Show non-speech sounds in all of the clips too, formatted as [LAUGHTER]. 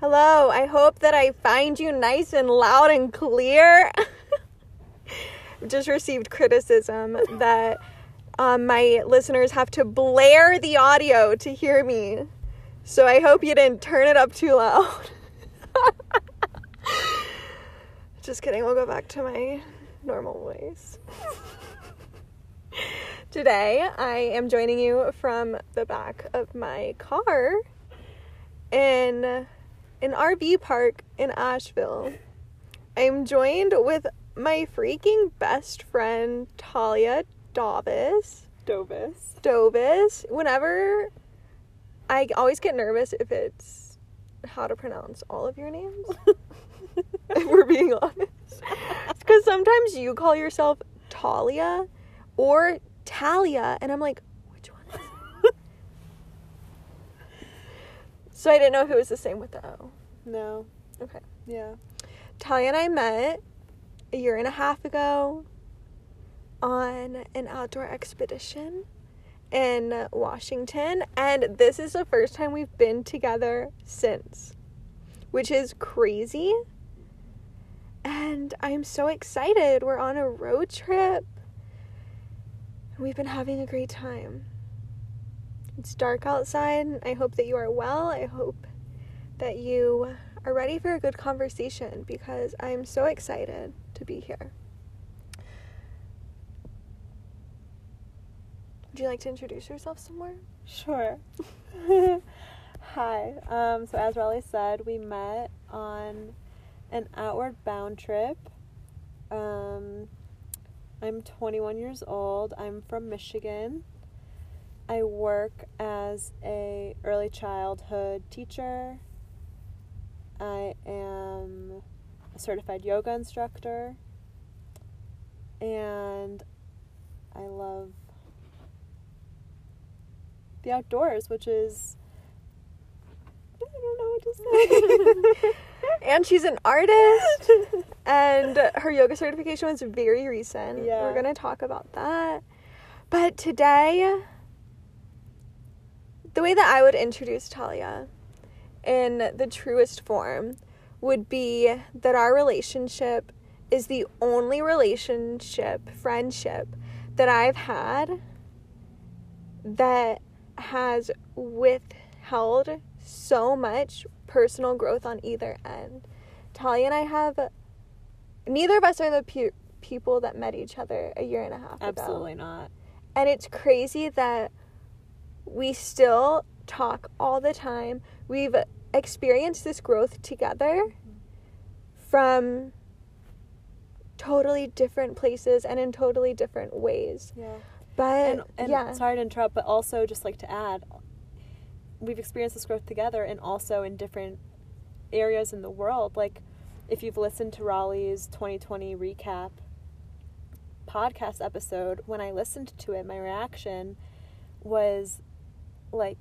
Hello, I hope that I find you nice and loud and clear. [LAUGHS] Just received criticism that um, my listeners have to blare the audio to hear me. So I hope you didn't turn it up too loud. [LAUGHS] Just kidding, we'll go back to my normal voice. [LAUGHS] Today, I am joining you from the back of my car in an RV park in Asheville. I'm joined with my freaking best friend, Talia Davis. Dovis. Dovis. Whenever I always get nervous if it's how to pronounce all of your names. [LAUGHS] if we're being honest. Because sometimes you call yourself Talia or Talia, and I'm like, which one is it? So I didn't know if it was the same with the O. No. Okay. Yeah. Talia and I met a year and a half ago on an outdoor expedition in Washington, and this is the first time we've been together since, which is crazy. And I'm so excited. We're on a road trip. We've been having a great time. It's dark outside. I hope that you are well. I hope that you are ready for a good conversation because I'm so excited to be here. Would you like to introduce yourself some more? Sure. [LAUGHS] Hi. Um, so as Raleigh said, we met on an outward bound trip. Um, I'm 21 years old. I'm from Michigan. I work as a early childhood teacher. I am a certified yoga instructor. And I love the outdoors, which is I don't know what to say. [LAUGHS] and she's an artist, [LAUGHS] and her yoga certification was very recent. Yeah. We're going to talk about that. But today, the way that I would introduce Talia in the truest form would be that our relationship is the only relationship, friendship that I've had that has withheld so much personal growth on either end. Talia and I have, neither of us are the pe- people that met each other a year and a half ago. Absolutely not. And it's crazy that we still talk all the time. We've experienced this growth together from totally different places and in totally different ways. Yeah. But And, and yeah, sorry to interrupt, but also just like to add, we've experienced this growth together and also in different areas in the world. Like if you've listened to Raleigh's 2020 recap podcast episode, when I listened to it, my reaction was like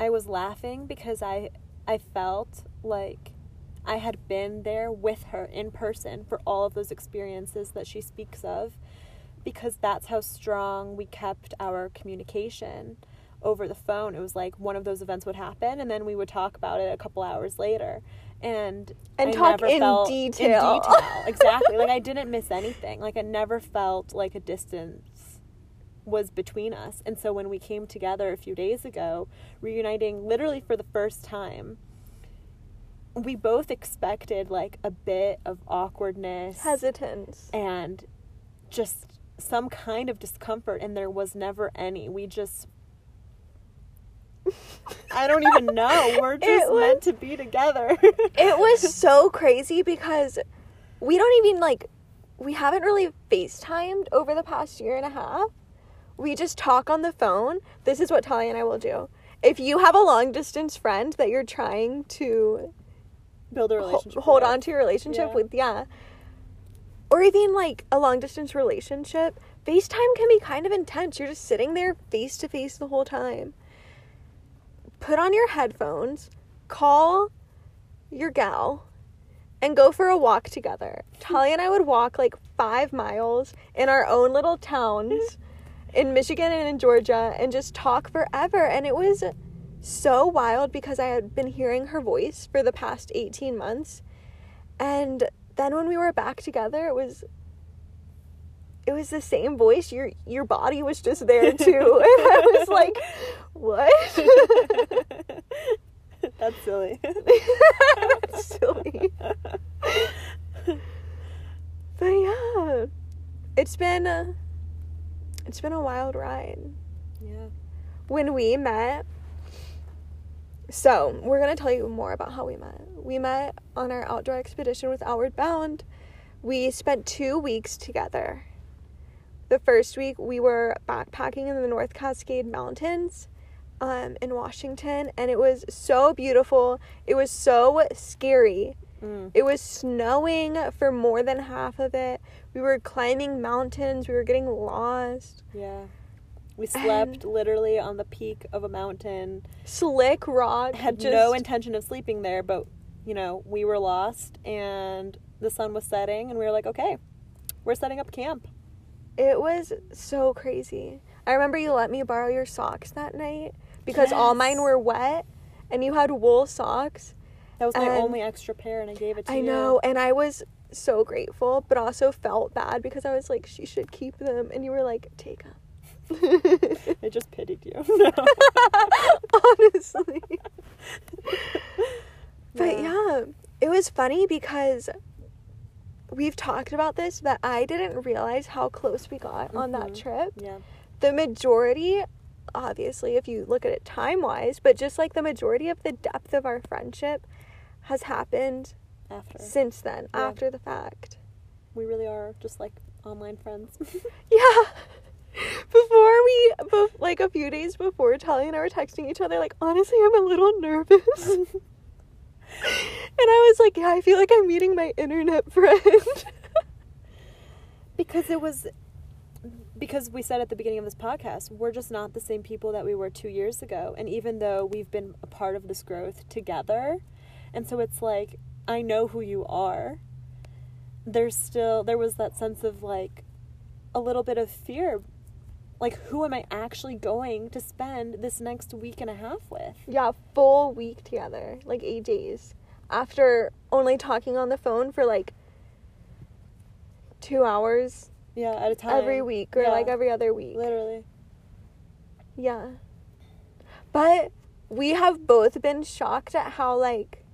I was laughing because I I felt like I had been there with her in person for all of those experiences that she speaks of because that's how strong we kept our communication over the phone. It was like one of those events would happen and then we would talk about it a couple hours later. And And I talk in detail. In detail, [LAUGHS] exactly. like I didn't miss anything. Like I never felt like a distance was between us. And so when we came together a few days ago, reuniting literally for the first time, we both expected like a bit of awkwardness hesitance. and just some kind of discomfort and there was never any. We just I don't even [LAUGHS] know. We're just was- meant to be together. it was [LAUGHS] so crazy because we don't even like we haven't really FaceTimed over the past year and a half. We just talk on the phone. This is what Talia and I will do. If you have a long distance friend that you're trying to build a ho- relationship. hold with. on to your relationship Yeah. with, yeah. Or even like a long distance relationship, FaceTime can be kind of intense. You're just sitting there face to face the whole time. Put on your headphones, call your gal, and go for a walk together. [LAUGHS] Talia and I would walk like five miles in our own little towns in Michigan and in Georgia and just talk forever. And it was so wild because I had been hearing her voice for the past 18 months. And then when we were back together, it was it was the same voice. Your your body was just there too. [LAUGHS] and I was like, "What?" [LAUGHS] That's silly. [LAUGHS] That's silly. but yeah, it's been a, it's been a wild ride. yeah. When we met, so we're gonna tell you more about how we met. We met on our outdoor expedition with Outward Bound. We spent two weeks together. The first week we were backpacking in the North Cascade Mountains um, in Washington, and it was so beautiful. It was so scary. Mm. It was snowing for more than half of it. We were climbing mountains. We were getting lost. Yeah. We slept literally on the peak of a mountain. Slick rock. Had just, no intention of sleeping there, but you know, we were lost and the sun was setting and we were like, "Okay, we're setting up camp." It was so crazy. I remember you let me borrow your socks that night because all mine were wet and you had wool socks. That was my And- only extra pair and I gave it to I you. I know, and I was so grateful, but also felt bad because I was like, she should keep them. And you were like, take [LAUGHS] them. I just pitied you. [LAUGHS] No. [LAUGHS] Honestly. But yeah, it was funny because we've talked about this that I didn't realize how close we got on that Mhm. trip. Yeah. The majority, obviously, if you look at it time wise, but just like the majority of the depth of our friendship has happened After. since then, Yeah. after the fact. We really are just like online friends. [LAUGHS] Yeah. [LAUGHS] Before we, like a few days before, Tali and I were texting each other, like, honestly, I'm a little nervous. [LAUGHS] and I was like, yeah, I feel like I'm meeting my internet friend. because it was because we said at the beginning of this podcast we're just not the same people that we were two years ago and even though we've been a part of this growth together and so it's like i know who you are there's still there was that sense of like a little bit of fear like who am i actually going to spend this next week and a half with yeah, full week together, like eight days. After only talking on the phone for like two hours yeah at a time every week or Yeah, like every other week. literally Yeah. But we have both been shocked at how like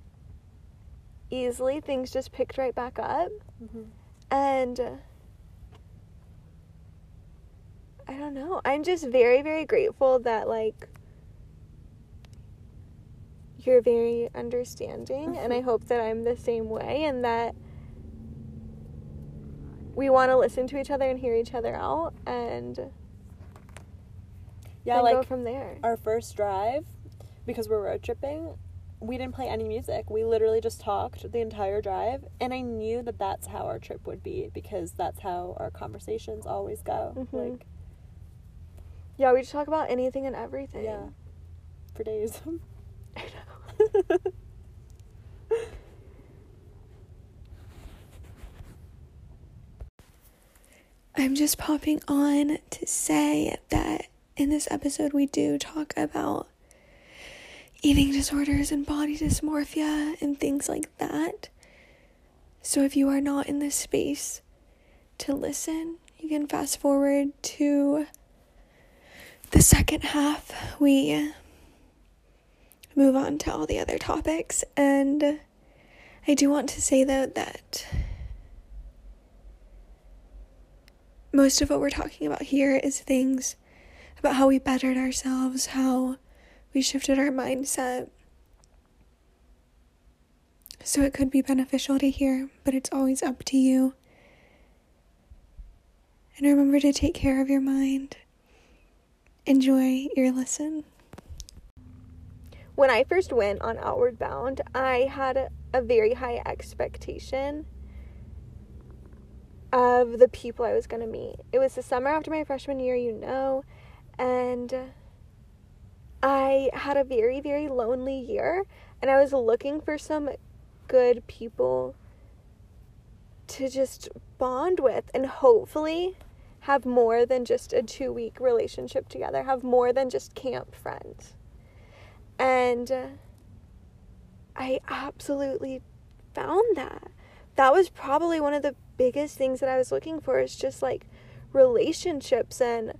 easily things just picked right back up hmm and I don't know. I'm just very very grateful that like you're very understanding and I hope that I'm the same way and that we want to listen to each other and hear each other out and yeah like go from there. our first drive because we're road tripping we didn't play any music we literally just talked the entire drive and i knew that that's how our trip would be because that's how our conversations always go Mhm. like Yeah, we just talk about anything and everything. yeah for days [LAUGHS] I know. [LAUGHS] I'm just popping on to say that in this episode we do talk about eating disorders and body dysmorphia and things like that. So if you are not in this space to listen, you can fast forward to the second half. We move on to all the other topics. And I do want to say, though, that most of what we're talking about here is things about how we bettered ourselves, how we shifted our mindset. So it could be beneficial to hear, but it's always up to you. And remember to take care of your mind. Enjoy your listen when I first went on Outward Bound, I had a, a very high expectation of the people I was going to meet. It was the summer after my freshman year, you know, and I had a very, very lonely year, and I was looking for some good people to just bond with and hopefully have more than just a two week relationship together, have more than just camp friends. And I absolutely found that. That was probably one of the biggest things that I was looking for is just like relationships and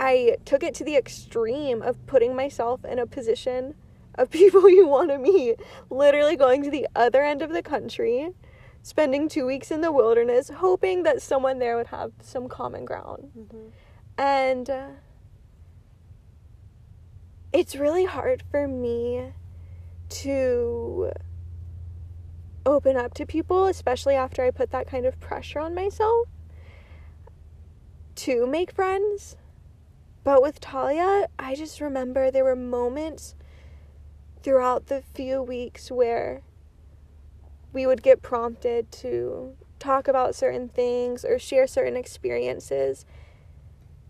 I took it to the extreme of putting myself in a position of [LAUGHS] people you want to meet, literally going to the other end of the country, spending 2 weeks in the wilderness hoping that someone there would have some common ground. Mm-hmm. And uh, it's really hard for me to open up to people, especially after I put that kind of pressure on myself to make friends. But with Talia, I just remember there were moments throughout the few weeks where we would get prompted to talk about certain things or share certain experiences.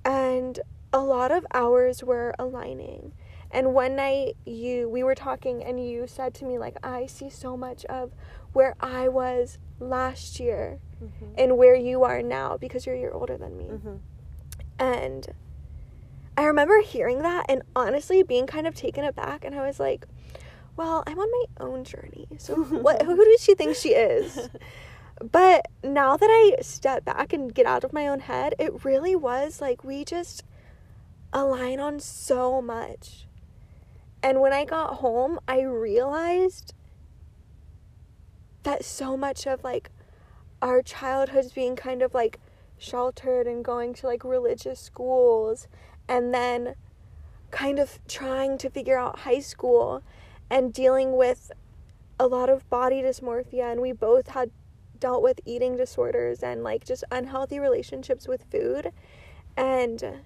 And a lot of hours were aligning. And one night you we were talking and you said to me like I see so much of where I was last year Mm-hmm. and where you are now because you're a year older than me. Mm-hmm. And I remember hearing that and honestly being kind of taken aback and I was like, well, I'm on my own journey. So what who [LAUGHS] does she think she is? But now that I step back and get out of my own head, it really was like we just align on so much. And when I got home, I realized that so much of like our childhoods being kind of like sheltered and going to like religious schools and then kind of trying to figure out high school and dealing with a lot of body dysmorphia and we both had dealt with eating disorders and like just unhealthy relationships with food and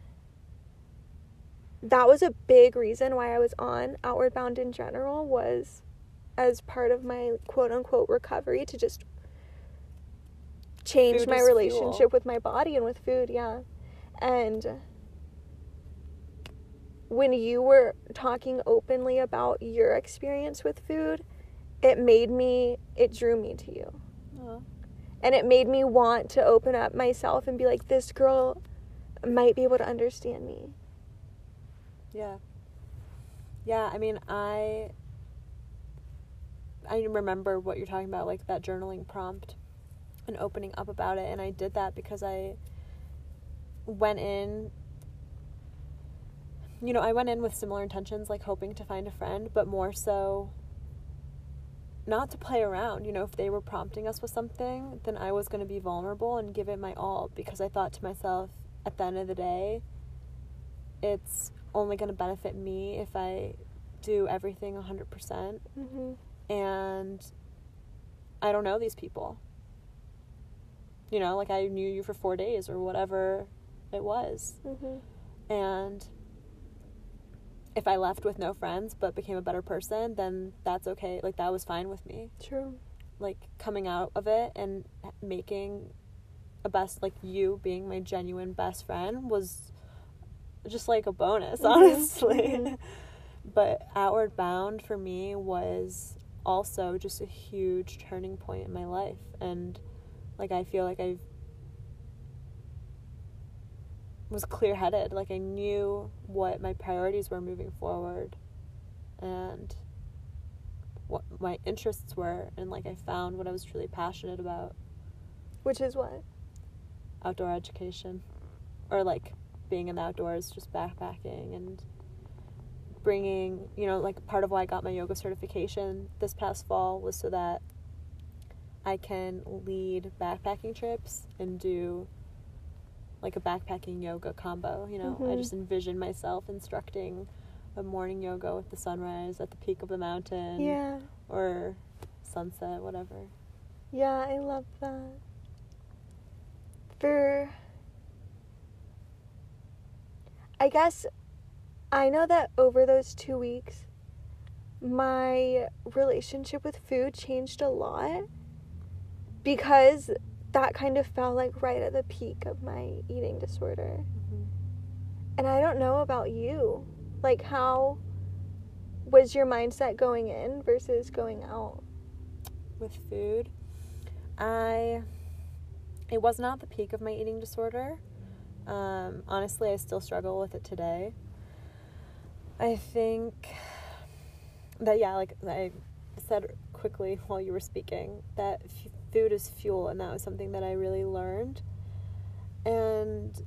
that was a big reason why I was on Outward Bound in general was as part of my quote unquote recovery to just change Food my relationship fuel. with my body and with food, yeah. And when you were talking openly about your experience with food, it made me it drew me to you. Aw. And it made me want to open up myself and be like this girl might be able to understand me. Yeah. Yeah, I mean, I I remember what you're talking about, like that journaling prompt and opening up about it, and I did that because I went in you know, I went in with similar intentions, like hoping to find a friend, but more so not to play around. You know, if they were prompting us with something, then I was going to be vulnerable and give it my all because I thought to myself, at the end of the day, it's only going to benefit me if I do everything 100%. Mm-hmm. And I don't know these people. You know, like I knew you for four days or whatever it was. Mm-hmm. And if I left with no friends but became a better person, then that's okay. Like that was fine with me. True. Like coming out of it and making a best like you being my genuine best friend was just like a bonus, Mhm. honestly. Mhm. [LAUGHS] but Outward Bound for me was also just a huge turning point in my life and like I feel like I was clear-headed. Like I knew what my priorities were moving forward and what my interests were and like I found what I was truly passionate about. Which is what? outdoor education. Or like being in the outdoors just backpacking and bringing you know like part of why i got my yoga certification this past fall was so that i can lead backpacking trips and do like a backpacking yoga combo you know i Mhm. just envision myself instructing a morning yoga with the sunrise at the peak of the mountain Yeah. or sunset whatever Yeah, I love that. For I guess I know that over those 2 weeks my relationship with food changed a lot because that kind of fell like right at the peak of my eating disorder. And I don't know about you. Like how was your mindset going in versus going out? with food. I it was not the peak of my eating disorder. Um, honestly, I still struggle with it today. I think that yeah, like I said quickly while you were speaking, that f- food is fuel, and that was something that I really learned. And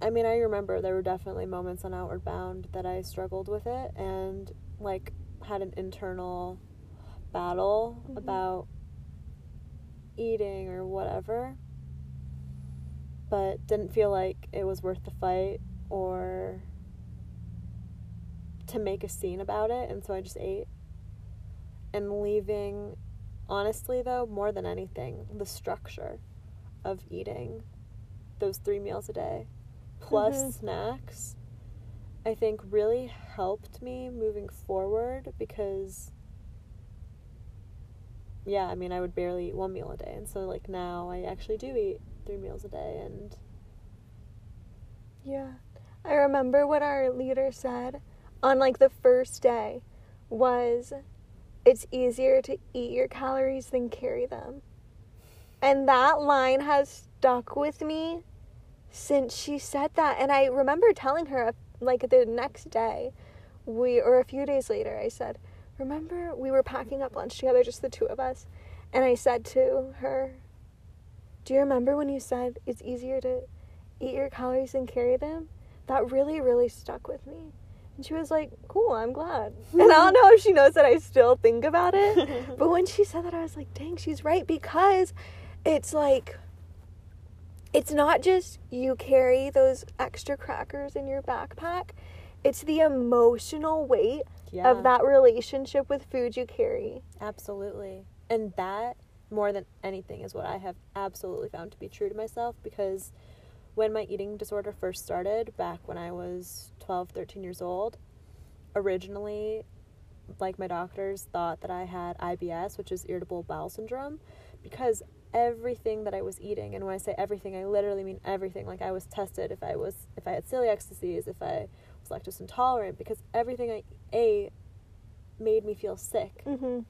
I mean, I remember there were definitely moments on Outward Bound that I struggled with it and like had an internal battle Mhm. about eating or whatever, but didn't feel like it was worth the fight or to make a scene about it, and so I just ate. And leaving, honestly, though, more than anything, the structure of eating those three meals a day plus Mhm. snacks, I think really helped me moving forward because, yeah, I mean, I would barely eat one meal a day. And so, like, now I actually do eat three meals a day. And Yeah. I remember what our leader said on like the first day was it's easier to eat your calories than carry them. And that line has stuck with me since she said that. And I remember telling her uh, like the next day, we or a few days later, I said, "Remember we were packing up lunch together just the two of us?" And I said to her, "Do you remember when you said it's easier to eat your calories than carry them?" That really really stuck with me. And she was like, "Cool, I'm glad." [LAUGHS] And I don't know if she knows that I still think about it. [LAUGHS] But when she said that, I was like, dang, she's right because it's like, it's not just you carry those extra crackers in your backpack, it's the emotional weight yeah. of that relationship with food you carry. Absolutely. And that, more than anything, is what I have absolutely found to be true to myself because when my eating disorder first started, back when I was 12, 13 years old, originally, like my doctors thought that I had IBS, which is irritable bowel syndrome, because everything that I was eating, and when I say everything, I literally mean everything. Like I was tested if I was if I had celiac disease, if I was lactose intolerant, because everything I ate made me feel sick. Mm-hmm.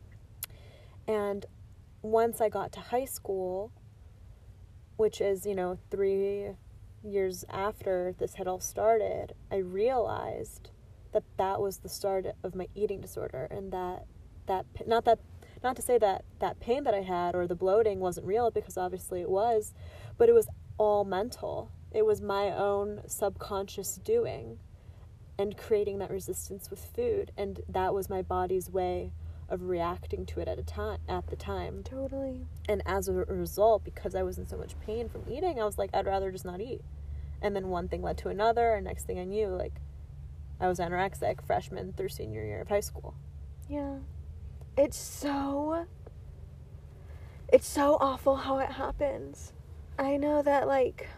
And once I got to high school, which is, you know, three years after this had all started, I realized that that was the start of my eating disorder and that that not that not to say that that pain that I had or the bloating wasn't real because obviously it was, but it was all mental. It was my own subconscious doing and creating that resistance with food and that was my body's way of reacting to it at a time at the time Totally. and as a result because i was in so much pain from eating i was like i'd rather just not eat and then one thing led to another and next thing i knew like i was anorexic freshman through senior year of high school Yeah. It's so it's so awful how it happens. I know that like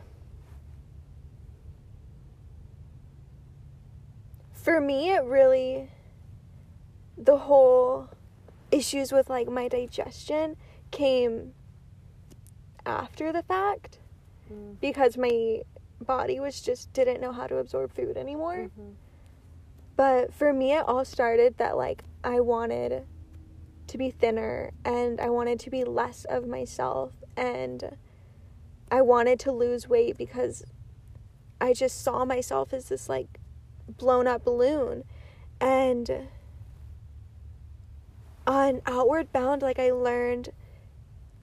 for me it really the whole issues with like my digestion came after the fact because my body was just didn't know how to absorb food anymore. Mhm. But for me, it all started that like I wanted to be thinner and I wanted to be less of myself and I wanted to lose weight because I just saw myself as this like blown up balloon and on outward bound like I learned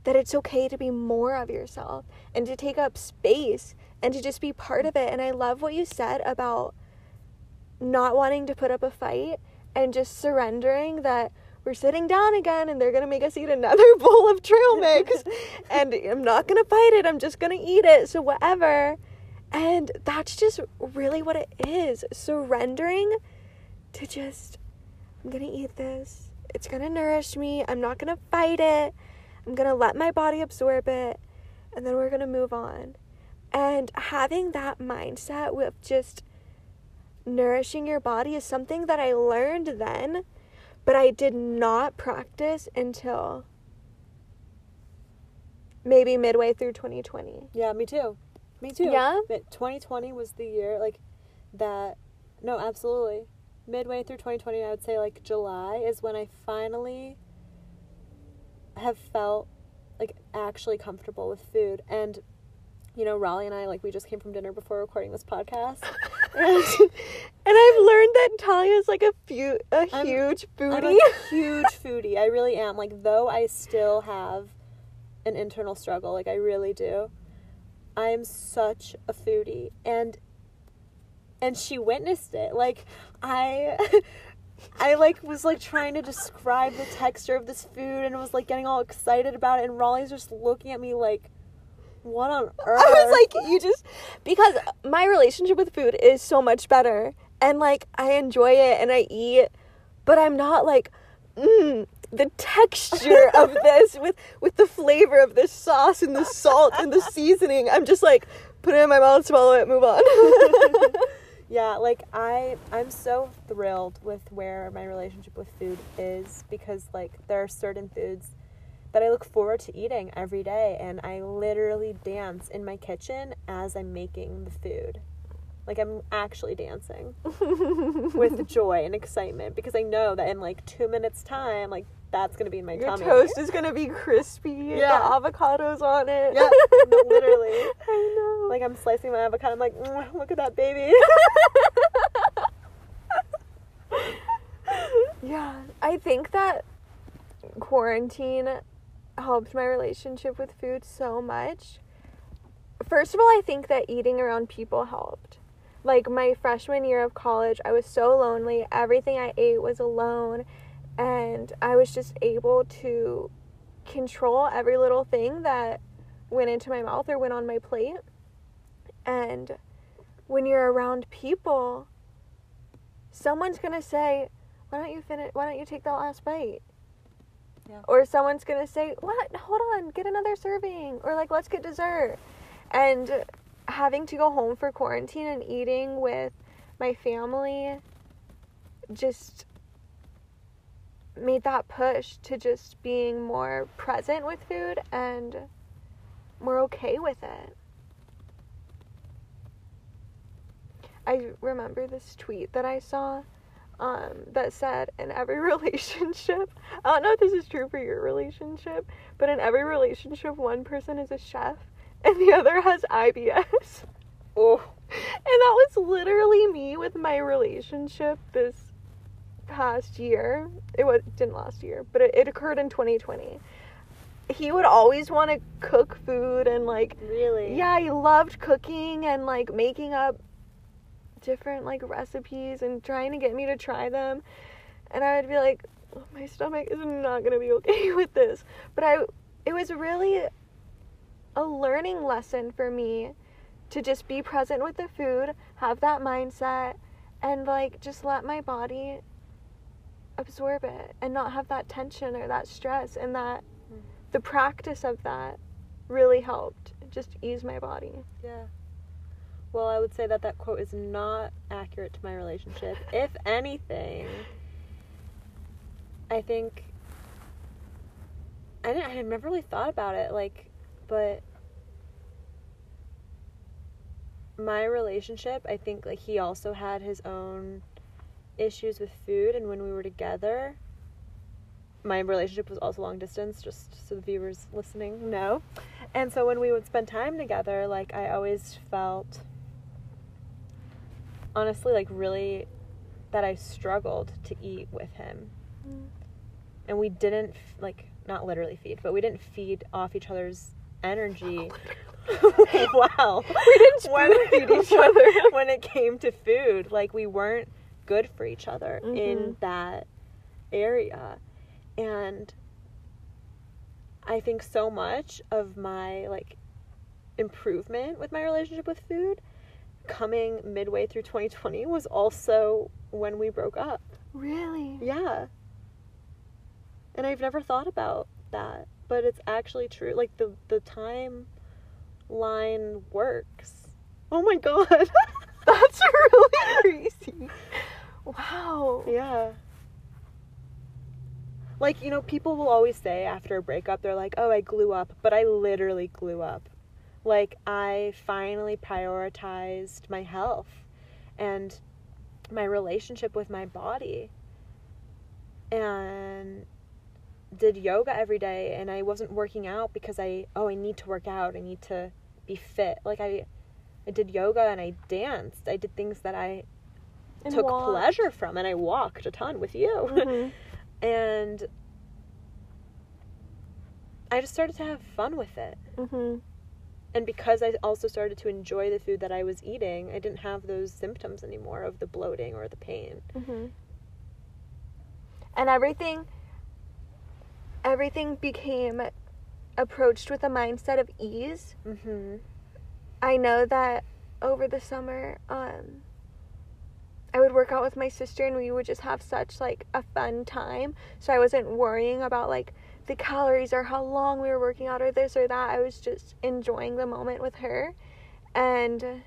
that it's okay to be more of yourself and to take up space and to just be part of it. And I love what you said about not wanting to put up a fight and just surrendering that we're sitting down again and they're gonna make us eat another [LAUGHS] bowl of trail mix. [LAUGHS] And I'm not gonna fight it, I'm just gonna eat it, so whatever. And that's just really what it is surrendering to just, I'm gonna eat this, it's gonna nourish me, I'm not gonna fight it, I'm gonna let my body absorb it, and then we're gonna move on. And having that mindset with just nourishing your body is something that I learned then, but I did not practice until maybe midway through 2020. yeah me too me too Yeah? but 2020 was the year like that no absolutely midway through 2020 i would say like july is when i finally have felt like actually comfortable with food and you know raleigh and i like we just came from dinner before recording this podcast [LAUGHS] and I've learned that Talia is like a few a I'm- huge I'm foodie. a huge [LAUGHS] foodie. I really am. Like though I still have an internal struggle, like I really do. I am such a foodie and and she witnessed it. Like I [LAUGHS] I like was like trying to describe the texture of this food and was like getting all excited about it and Raleigh's just looking at me like what on earth? [LAUGHS] I was like, you just because my relationship with food is so much better, and like I enjoy it and I eat, but I'm not like, mm, the texture [LAUGHS] of this with with the flavor of this sauce and the salt and the seasoning. I'm just like, put it in my mouth, swallow it, move on. Yeah, like I I'm so thrilled with where my relationship with food is because like there are certain foods that I look forward to eating every day and I literally dance in my kitchen as I'm making the food. Like I'm actually dancing [LAUGHS] with joy and excitement because I know that in like 2 minutes time like that's going to be in my Your tummy. toast is gonna be crispy. Yeah. The avocados on it. Yeah, [LAUGHS] literally. I know. Like I'm slicing my avocado I'm like, "Mm, look at that baby. [LAUGHS] Yeah, I think that quarantine helped my relationship with food so much. First of all, I think that eating around people helped. Like my freshman year of college, I was so lonely. Everything I ate was alone, and I was just able to control every little thing that went into my mouth or went on my plate. And when you're around people, someone's going to say, why don't you finish why don't you take that last bite Yeah. or someone's gonna say what hold on get another serving or like let's get dessert and having to go home for quarantine and eating with my family just made that push to just being more present with food and more okay with it I remember this tweet that I saw um, that said in every [LAUGHS] relationship, I don't know if this is true for your relationship, but in every relationship, one person is a chef and the other has IBS. oh, And that was literally me with my relationship this past year. It was didn't last year, but it, it occurred in 2020. He would always want to cook food and like really? yeah, he loved cooking and like making up different like recipes and trying to get me to try them. And I would be like, "Oh, my stomach is not gonna be [LAUGHS] okay with this. But I, it was really a learning lesson for me to just be present with the food, have that mindset, and like just let my body absorb it and not have that tension or that stress and that Mm. the practice of that really helped just ease my body. Yeah. Well, I would say that that quote is not accurate to my relationship. [LAUGHS] if anything, I think I didn't. I had never really thought about it, like, but my relationship, I think, like he also had his own issues with food, and when we were together, my relationship was also long distance. Just so the viewers listening know. And so when we would spend time together, like I always felt honestly like really that I struggled to eat with him. Mm. And we didn't f- like not literally feed, but we didn't feed off each other's energy. wow. [LAUGHS] [LAUGHS] We didn't When, feed [LAUGHS] each other. when it came to food, like we weren't good for each other in Mhm. that area. And I think so much of my like improvement with my relationship with food coming midway through 2020 was also when we broke up. Really? Yeah. And I've never thought about that, but it's actually true. Like the the timeline works. Oh my god. [LAUGHS] That's really crazy. Wow. Yeah. Like, you know, people will always say after a breakup, they're like, oh, I glue up. But I literally glue up. Like, I finally prioritized my health and my relationship with my body. And did yoga every day. And I wasn't working out because I, oh, I need to work out. I need to be fit. Like, I. I did yoga and I danced. I did things that I And took walked. pleasure from, and I walked a ton with you. [LAUGHS] Mhm. and I just started to have fun with it. Mhm. And because I also started to enjoy the food that I was eating, I didn't have those symptoms anymore of the bloating or the pain. Mhm. And everything everything became approached with a mindset of ease. Mm-hmm. I know that over the summer, um, I would work out with my sister and we would just have such like a fun time. So I wasn't worrying about like the calories or how long we were working out or this or that. I was just enjoying the moment with her and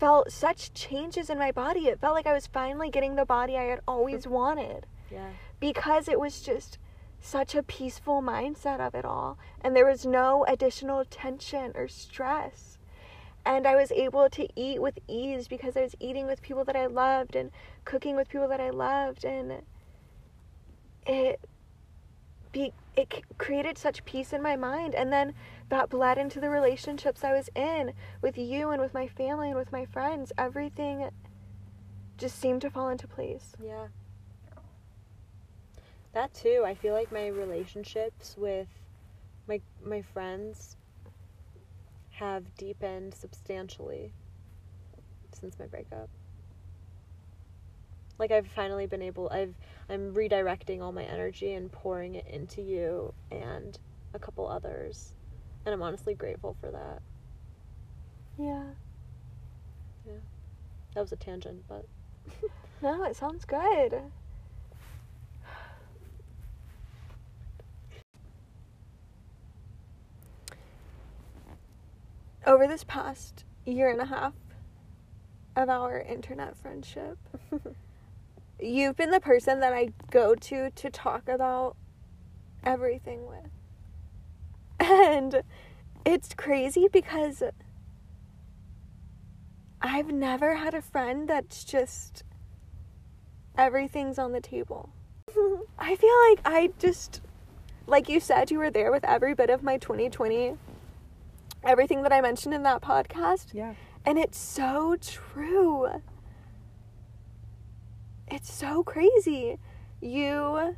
felt such changes in my body. It felt like I was finally getting the body I had always [LAUGHS] wanted Yeah. because it was just such a peaceful mindset of it all and there was no additional tension or stress and i was able to eat with ease because i was eating with people that i loved and cooking with people that i loved and it be it created such peace in my mind and then that bled into the relationships i was in with you and with my family and with my friends everything just seemed to fall into place Yeah. That too. I feel like my relationships with my my friends have deepened substantially since my breakup. Like I've finally been able I've I'm redirecting all my energy and pouring it into you and a couple others. And I'm honestly grateful for that. yeah Yeah. That was a tangent, but No, it sounds good. Over this past year and a half of our internet friendship, [LAUGHS] you've been the person that I go to to talk about everything with. And it's crazy because I've never had a friend that's just everything's on the table. [LAUGHS] I feel like I just, like you said, you were there with every bit of my 2020, everything that I mentioned in that podcast. yeah. And it's so true. It's so crazy. You.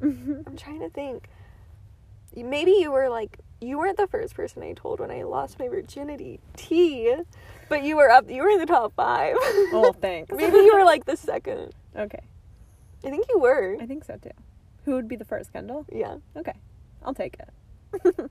[LAUGHS] I'm trying to think. Maybe you were like you weren't the first person I told when I lost my virginity, T, but you were up. You were in the top five. Oh, thanks. [LAUGHS] Maybe you were like the second. Okay. I think you were. I think so too. Who would be the first, Kendall? Yeah. Okay. I'll take it. [LAUGHS]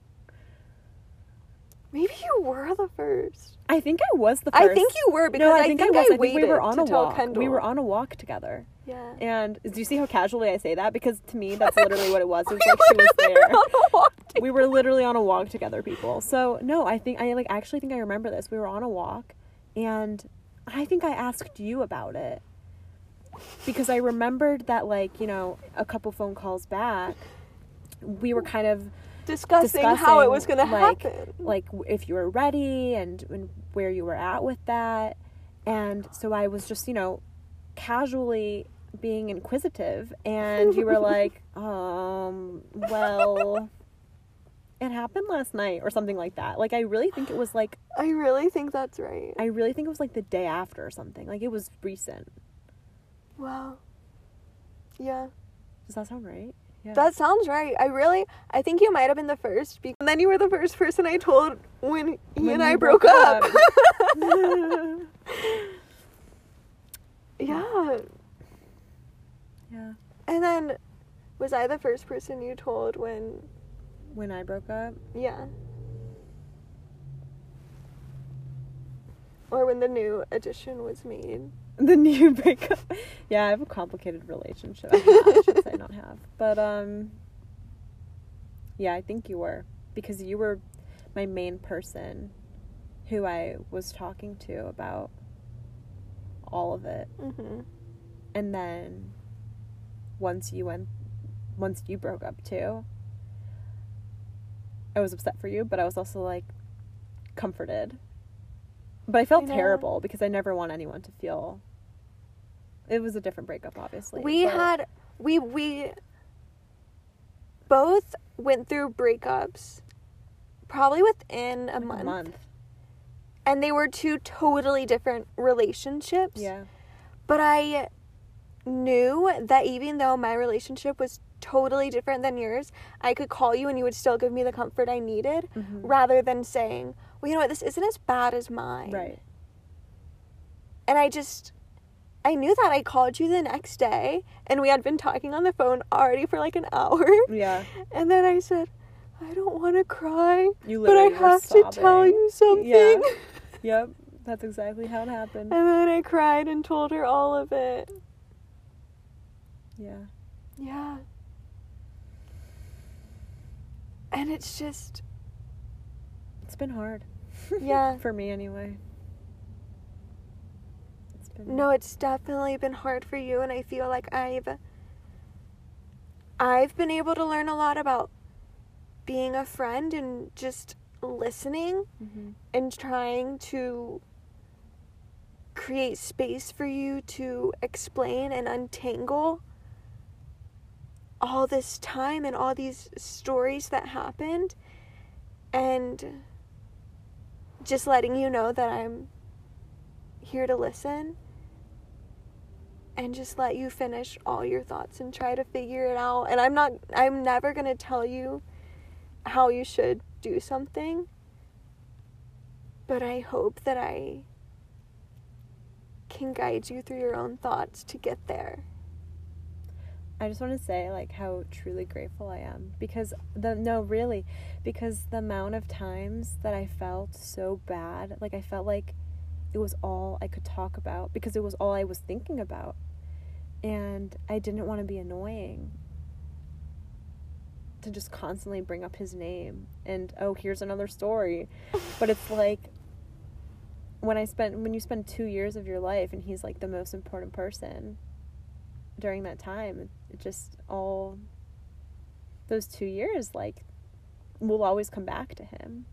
Maybe you were the first. I think I was the first. I think you were because no, I, I, think, think I was. I think waited we were on to a walk. Kendall. We were on a walk together. Yeah. And do you see how casually I say that? Because to me, [LAUGHS] that's literally what it was. It was We like she was were there. on a walk We were literally on a walk together, people. So no, I think I like actually think I remember this. We were on a walk, and I think I asked you about it because I remembered that like you know a couple phone calls back, we were kind of discussing, how it was going to like, happen. like if you were ready and, and where you were at with that and so i was just you know casually being inquisitive and you were [LAUGHS] like um well it happened last night or something like that like i really think it was like I really think that's right. i really think it was like the day after or something like it was recent Wow. Yeah. does that sound right yeah That sounds right. I really, I think you might have been the first. Be- and then you were the first person I told when he When and I broke, broke up. up. [LAUGHS] [LAUGHS] yeah. yeah And then, was I the first person you told when? when i broke up Yeah. Or when the new edition was made. The new breakup. [LAUGHS] Yeah, I have a complicated relationship. I, have, I should say not have, but um, yeah, I think you were because you were my main person who I was talking to about all of it, Mm-hmm. and then once you went, once you broke up too, I was upset for you, but I was also like comforted. But I felt I terrible because I never want anyone to feel. It was a different breakup, obviously. We but- had we we both went through breakups probably within a Like month. A month. And they were two totally different relationships. Yeah. But I knew that even though my relationship was totally different than yours, I could call you and you would still give me the comfort I needed Mhm. rather than saying, well, you know what, this isn't as bad as mine. Right. And I just, I knew that. I called you the next day and we had been talking on the phone already for like an hour. Yeah. And then I said, I don't want to cry, You but I have to tell you something. Yeah. [LAUGHS] Yep. That's exactly how it happened. And then I cried and told her all of it. Yeah. Yeah. And it's just, It's been hard. Yeah. [LAUGHS] For me anyway. Been no, it's definitely been hard for you. And I feel like I've, I've been able to learn a lot about being a friend and just listening Mhm. and trying to create space for you to explain and untangle all this time and all these stories that happened and just letting you know that I'm here to listen and just let you finish all your thoughts and try to figure it out and I'm not I'm never going to tell you how you should do something but I hope that I can guide you through your own thoughts to get there. I just want to say like how truly grateful I am because the no really because the amount of times that I felt so bad like I felt like it was all I could talk about because it was all I was thinking about and I didn't want to be annoying to just constantly bring up his name and oh here's another story. But it's like when I spent when you spend 2 years of your life and he's like the most important person during that time it just all those two years like will always come back to him.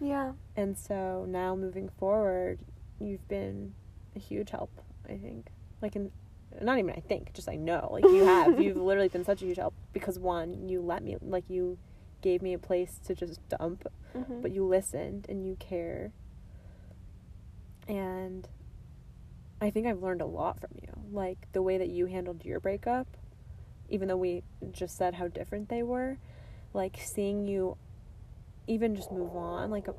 Yeah. and so now moving forward you've been a huge help i think. Like in not even i think just i know like you have. You've [LAUGHS] literally been such a huge help because one you let me like you gave me a place to just dump Mhm. but you listened and you care. And i think i've learned a lot from you. Like the way that you handled your breakup even though we just said how different they were like seeing you even just move on like a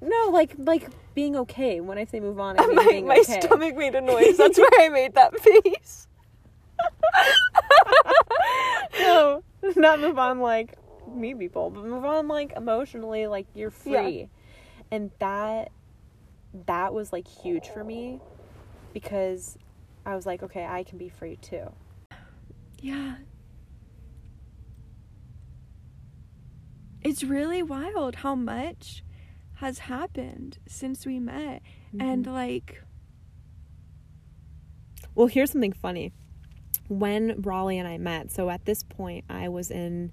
no like like being okay when i say move on i [LAUGHS] mean my being my okay stomach made a [LAUGHS] noise. That's where I made that face. [LAUGHS] no not move on like me people but move on like emotionally like you're Yeah. free and that that was like huge for me because i was like okay i can be free too Yeah. It's really wild how much has happened since we met. And like, Well, here's something funny. When Raleigh and I met, so at this point, I was in,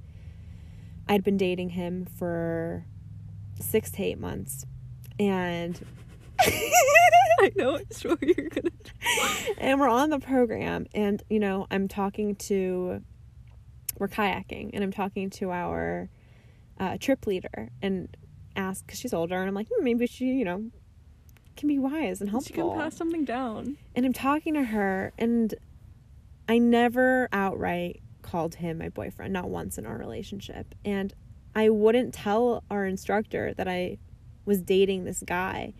I'd been dating him for six to eight months. And [LAUGHS] I know it's what you're gonna. [LAUGHS] and we're on the program and you know i'm talking to we're kayaking and i'm talking to our uh, trip leader and ask because she's older and i'm like hmm, maybe she you know can be wise and helpful. She can pass something down. and i'm talking to her and i never outright called him my boyfriend not once in our relationship. And i wouldn't tell our instructor that i was dating this guy.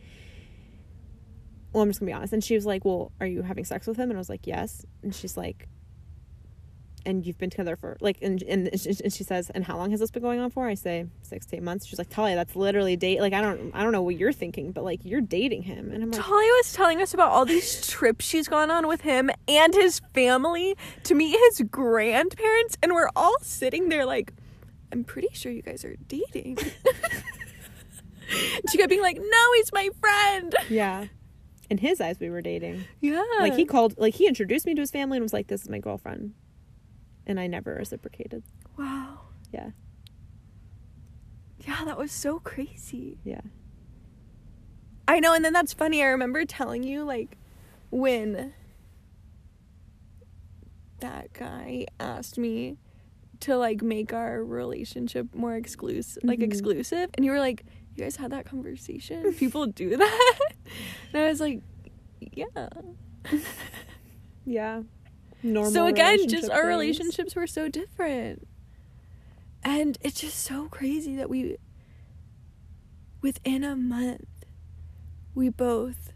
Well i'm just gonna be honest. And she was like well are you having sex with him? And i was like yes. And she's like and you've been together for like and and she, and she says and how long has this been going on for i say six to eight months she's like talia that's literally date like i don't i don't know what you're thinking but like you're dating him and i'm like Talia was telling us about all these trips she's gone on with him and his family to meet his grandparents, and we're all sitting there like, I'm pretty sure you guys are dating. [LAUGHS] she kept being like, No, he's my friend. yeah in his eyes we were dating Yeah. like he called like he introduced me to his family and was like this is my girlfriend and i never reciprocated Wow. yeah Yeah, that was so crazy. yeah I know, and then that's funny. I remember telling you, like, when that guy asked me to like make our relationship more exclusive like Mhm. exclusive and you were like you guys had that conversation [LAUGHS] people do that [LAUGHS] and i was like yeah [LAUGHS] Yeah. Normal. so again just our things. relationships were so different and it's just so crazy that we within a month we both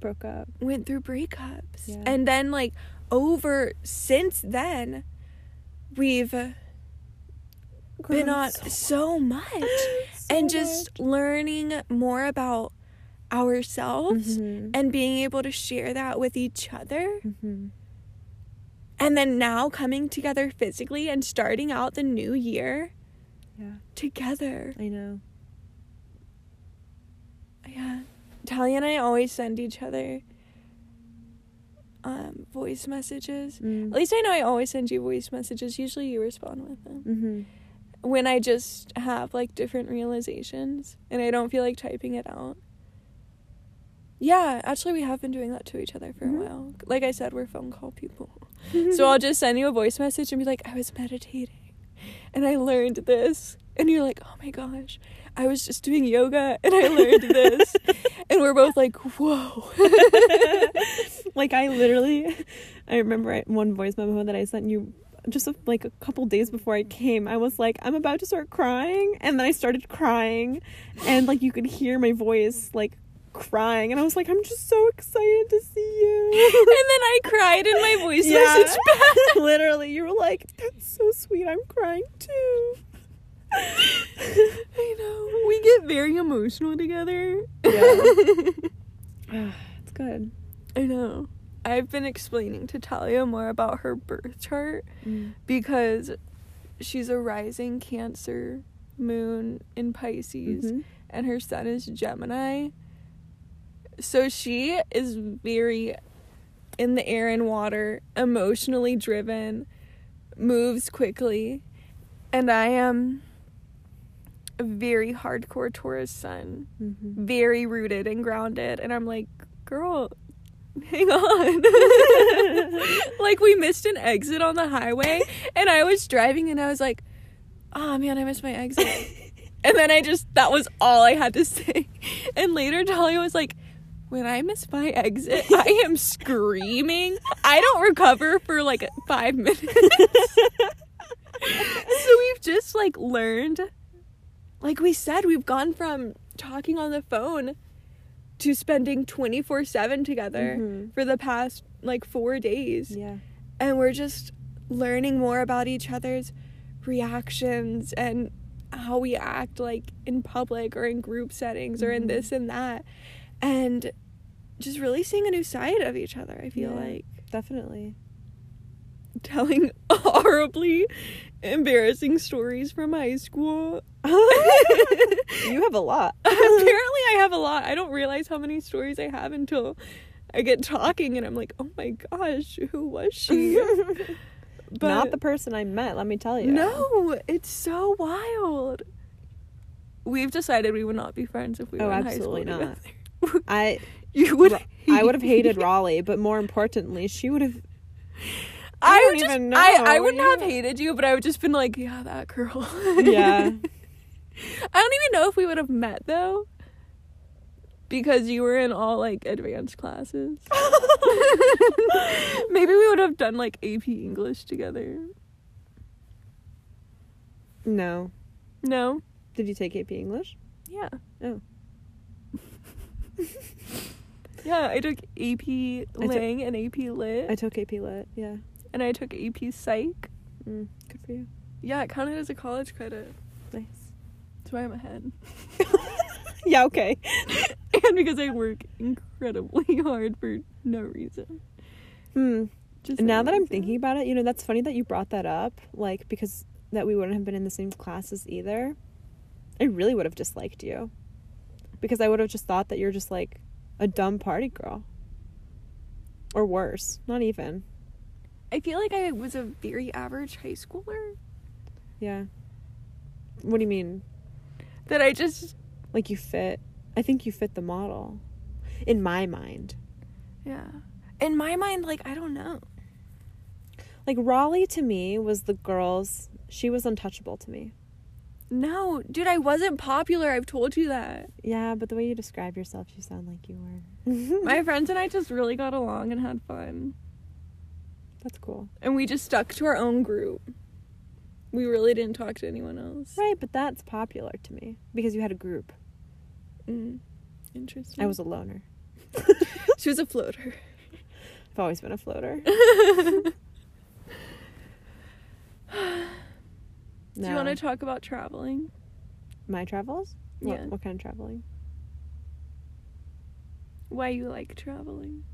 broke up. went through breakups Yeah. and then like over since then we've been on so so much [GASPS] So and just learning more about ourselves Mhm. and being able to share that with each other Mhm. And then now coming together physically and starting out the new year Yeah, together I know. yeah talia and i always send each other um voice messages Mm. at least i know i always send you voice messages usually you respond with them Mm-hmm. when I just have like different realizations and I don't feel like typing it out. Yeah, actually, we have been doing that to each other for Mhm. a while. Like I said, we're phone call people. So I'll just send you a voice message and be like, I was meditating and I learned this. And you're like, oh my gosh, I was just doing yoga and I learned this. [LAUGHS] and we're both like, whoa. [LAUGHS] like I literally, I remember one voice memo that I sent you just a, like a couple days before I came. I was like, I'm about to start crying, and then I started crying, and like you could hear my voice like crying, and I was like, I'm just so excited to see you. [LAUGHS] and then I cried in my voice Yeah. message [LAUGHS] back. literally, you were like, that's so sweet. I'm crying too. [LAUGHS] I know. We get very emotional together. Yeah. it's good. I know. I've been explaining to Talia more about her birth chart because she's a rising Cancer moon in Pisces Mhm. and her sun is Gemini. So she is very in the air and water, emotionally driven, moves quickly, and I am a very hardcore Taurus sun Mhm. very rooted and grounded and i'm like girl hang on. [LAUGHS] Like we missed an exit on the highway and i was driving and i was like oh man i missed my exit. [LAUGHS] And then i just that was all i had to [LAUGHS] say. And later talia was like when i miss my exit [LAUGHS] i am screaming i don't recover for like five minutes [LAUGHS] so we've just like learned like we said we've gone from talking on the phone to spending 24/7 together Mhm. for the past like 4 days Yeah. and we're just learning more about each other's reactions and how we act like in public or in group settings or in Mhm. this and that and just really seeing a new side of each other i feel Yeah. like Definitely. telling [LAUGHS] horribly embarrassing stories from high school [LAUGHS] You have a lot. [LAUGHS] Apparently, I have a lot. I don't realize how many stories I have until I get talking, and I'm like, oh my gosh, who was she? But Not the person I met, let me tell you. no, it's so wild. We've decided we would not be friends if we Oh, were in high school not. together. [LAUGHS] I you would. I would have hated. [LAUGHS] Raleigh, but more importantly, she would have. I, I don't would just, even I, I know, wouldn't you have hated you, but I would just been like, yeah, that girl. [LAUGHS] Yeah. I don't even know if we would have met though. Because you were in all like advanced classes. Maybe we would have done like AP English together. No. No? Did you take AP English? Yeah. Oh. [LAUGHS] Yeah, I took AP Lang and AP Lit. I took AP Lit. Yeah. and I took AP Psych. Mm, good for you. Yeah, it counted as a college credit. Nice. That's why I'm ahead. [LAUGHS] yeah. Okay. [LAUGHS] and because I work incredibly hard for no reason. Hmm. Just Now that I'm thinking about it, you know, that's funny that you brought that up. Like because that we wouldn't have been in the same classes either. I really would have disliked you. Because I would have just thought that you're just like a dumb party girl. Or worse. Not even. I feel like I was a very average high schooler. Yeah. What do you mean? That I just Like you fit. I think you fit the model. In my mind. yeah. In my mind, like I don't know. Like Raleigh to me was the girls. She was untouchable to me. No, dude, I wasn't popular. I've told you that. Yeah, but the way you describe yourself, you sound like you were. [LAUGHS] My friends and I just really got along and had fun. That's cool. And we just stuck to our own group. We really didn't talk to anyone else. Right, but that's popular to me because you had a group. Mm. Interesting. I was a loner. [LAUGHS] she was a floater. I've always been a floater. [LAUGHS] Do you want to talk about traveling? my travels? What, Yeah. what kind of traveling? Why you like traveling?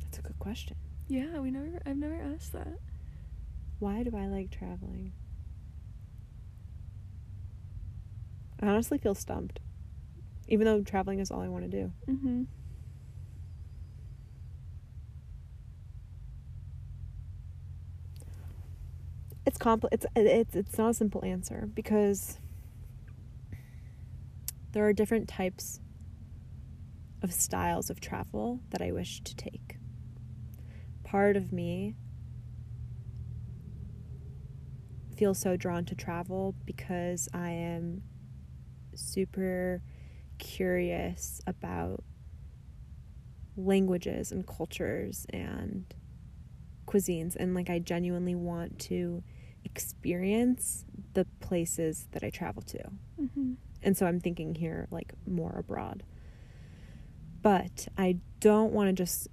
That's a good question. Yeah, we never I've never asked that. Why do I like traveling? I honestly feel stumped. Even though traveling is all I want to do. Mhm. It's compl- it's it's it's not a simple answer because there are different types of styles of travel that I wish to take. Part of me feels so drawn to travel because I am super curious about languages and cultures and cuisines and like I genuinely want to experience the places that I travel to. Mhm. And so I'm thinking here like more abroad. But I don't want to just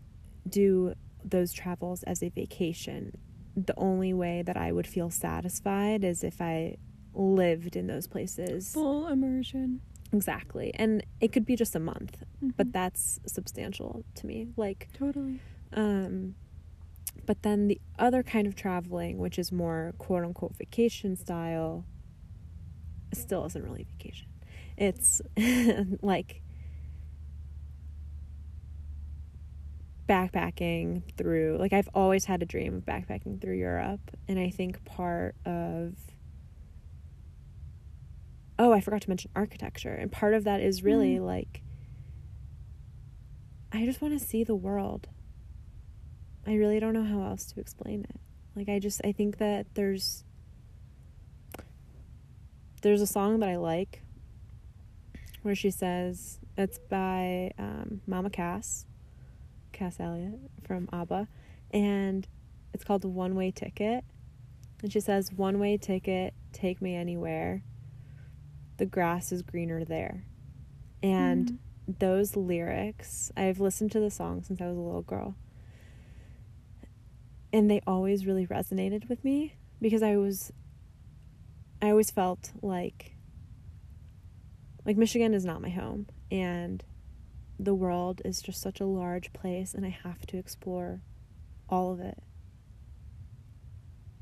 do those travels as a vacation. The only way that I would feel satisfied is if I lived in those places. Full immersion. Exactly. And it could be just a month, but Mhm. that's substantial to me. Like totally. um, but then the other kind of traveling, which is more quote unquote vacation style, still isn't really vacation. It's [LAUGHS] like backpacking through, like, I've always had a dream of backpacking through Europe. And I think part of, oh, I forgot to mention architecture. And part of that is really Mm. like, I just want to see the world. I really don't know how else to explain it. Like I just I think that there's there's a song that I like where she says it's by um, Mama Cass, Cass Elliot from ABBA, and it's called One Way Ticket. And she says, "One way ticket, take me anywhere. The grass is greener there." And Mhm. those lyrics, I've listened to the song since I was a little girl. And they always really resonated with me because I was I always felt like like Michigan is not my home and the world is just such a large place and I have to explore all of it.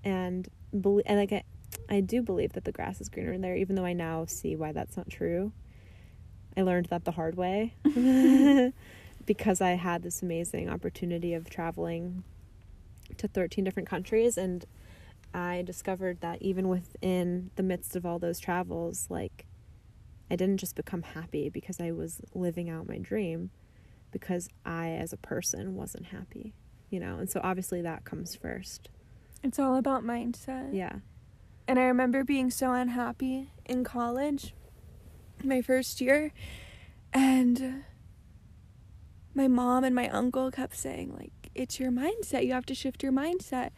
And bel and like I, I do believe that the grass is greener there even though I now see why that's not true. I learned that the hard way [LAUGHS] [LAUGHS] because I had this amazing opportunity of traveling to 13 different countries and I discovered that even within the midst of all those travels like I didn't just become happy because I was living out my dream because I as a person wasn't happy, you know. And so obviously that comes first. It's all about mindset. Yeah. And I remember being so unhappy in college, my first year, and my mom and my uncle kept saying, like, it's your mindset. You have to shift your mindset.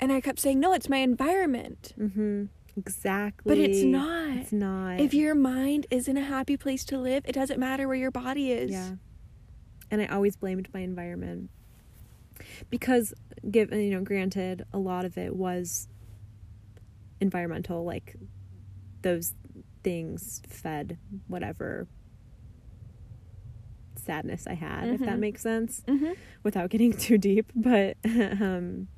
And I kept saying, no, it's my environment. Mm-hmm. Exactly. But it's not. It's not. If your mind is in a happy place to live, it doesn't matter where your body is. Yeah. And I always blamed my environment. Because given you know, granted a lot of it was environmental, like those things fed whatever sadness I had, if that Mhm. makes sense. Mm-hmm. Without getting [LAUGHS] too deep. But [LAUGHS] um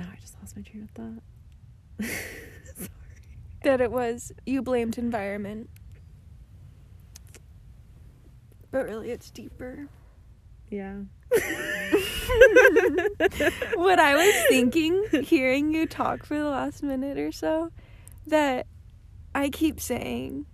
Oh, I just lost my train of thought. [LAUGHS] That it was, you blamed environment. But really, it's deeper. yeah. what I was thinking, hearing you talk for the last minute or so, that I keep saying,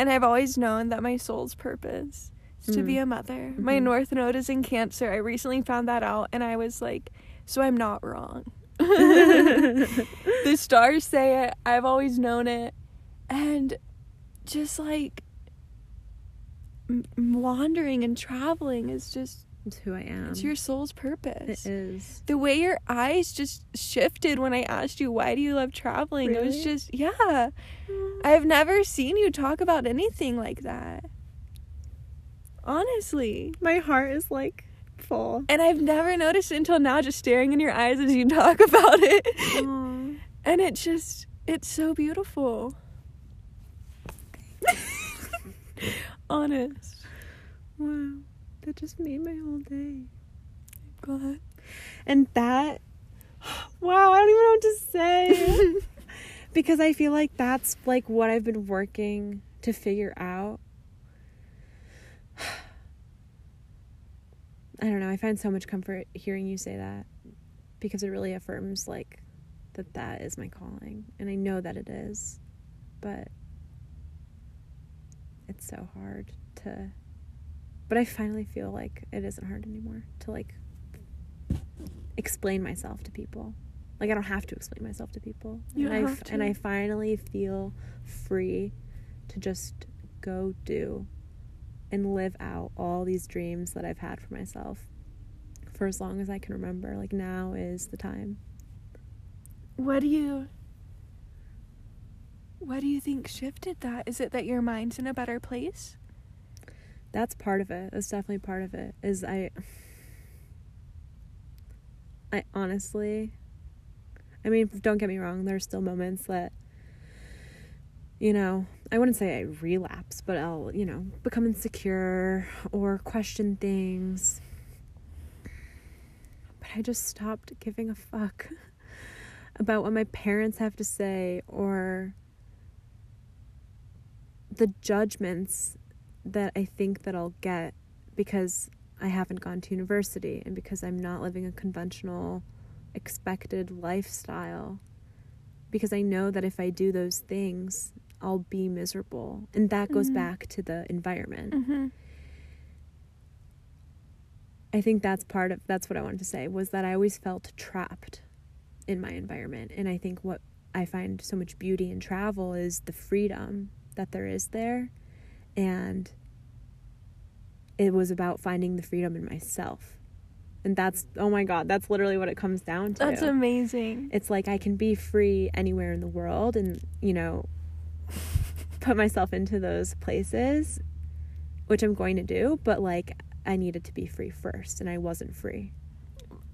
and I've always known that my soul's purpose is to be Mm. a mother. My Mhm. north node is in Cancer. I recently found that out and I was like, so I'm not wrong. the stars say it. I've always known it. And just like m- wandering and traveling is just It's who I am. it's your soul's purpose. It is. The way your eyes just shifted when I asked you why do you love traveling, it was just yeah. Mm. I've never seen you talk about anything like that. Honestly. My heart is like full. And I've never noticed it until now, just staring in your eyes as you [LAUGHS] talk about it. And it's just, it's so beautiful. [LAUGHS] Honest. Wow. That just made my whole day. God. And that, [GASPS] wow, I don't even know what to say. [LAUGHS] because I feel like that's like what I've been working to figure out. [SIGHS] I don't know. I find so much comfort hearing you say that because it really affirms like that that is my calling and I know that it is. But it's so hard to but I finally feel like it isn't hard anymore to like explain myself to people. Like I don't have to explain myself to people. You and don't I have to. and I finally feel free to just go do and live out all these dreams that I've had for myself for as long as I can remember. Like now is the time. What do you, what do you think shifted that? Is it that your mind's in a better place? That's part of it. That's definitely part of it. Is I I honestly I mean, don't get me wrong, there's still moments that you know, I wouldn't say I relapse, but I'll, you know, become insecure or question things. But I just stopped giving a fuck [LAUGHS] about what my parents have to say or the judgments that I think that I'll get because I haven't gone to university and because I'm not living a conventional expected lifestyle because I know that if I do those things I'll be miserable and that goes Mhm. back to the environment. Mm-hmm. I think that's part of that's what I wanted to say was that I always felt trapped in my environment and I think what I find so much beauty in travel is the freedom that there is there and it was about finding the freedom in myself. And that's oh my god, that's literally what it comes down to. That's amazing. it's like I can be free anywhere in the world and, you know, [LAUGHS] put myself into those places, which I'm going to do, but like I needed to be free first and I wasn't free.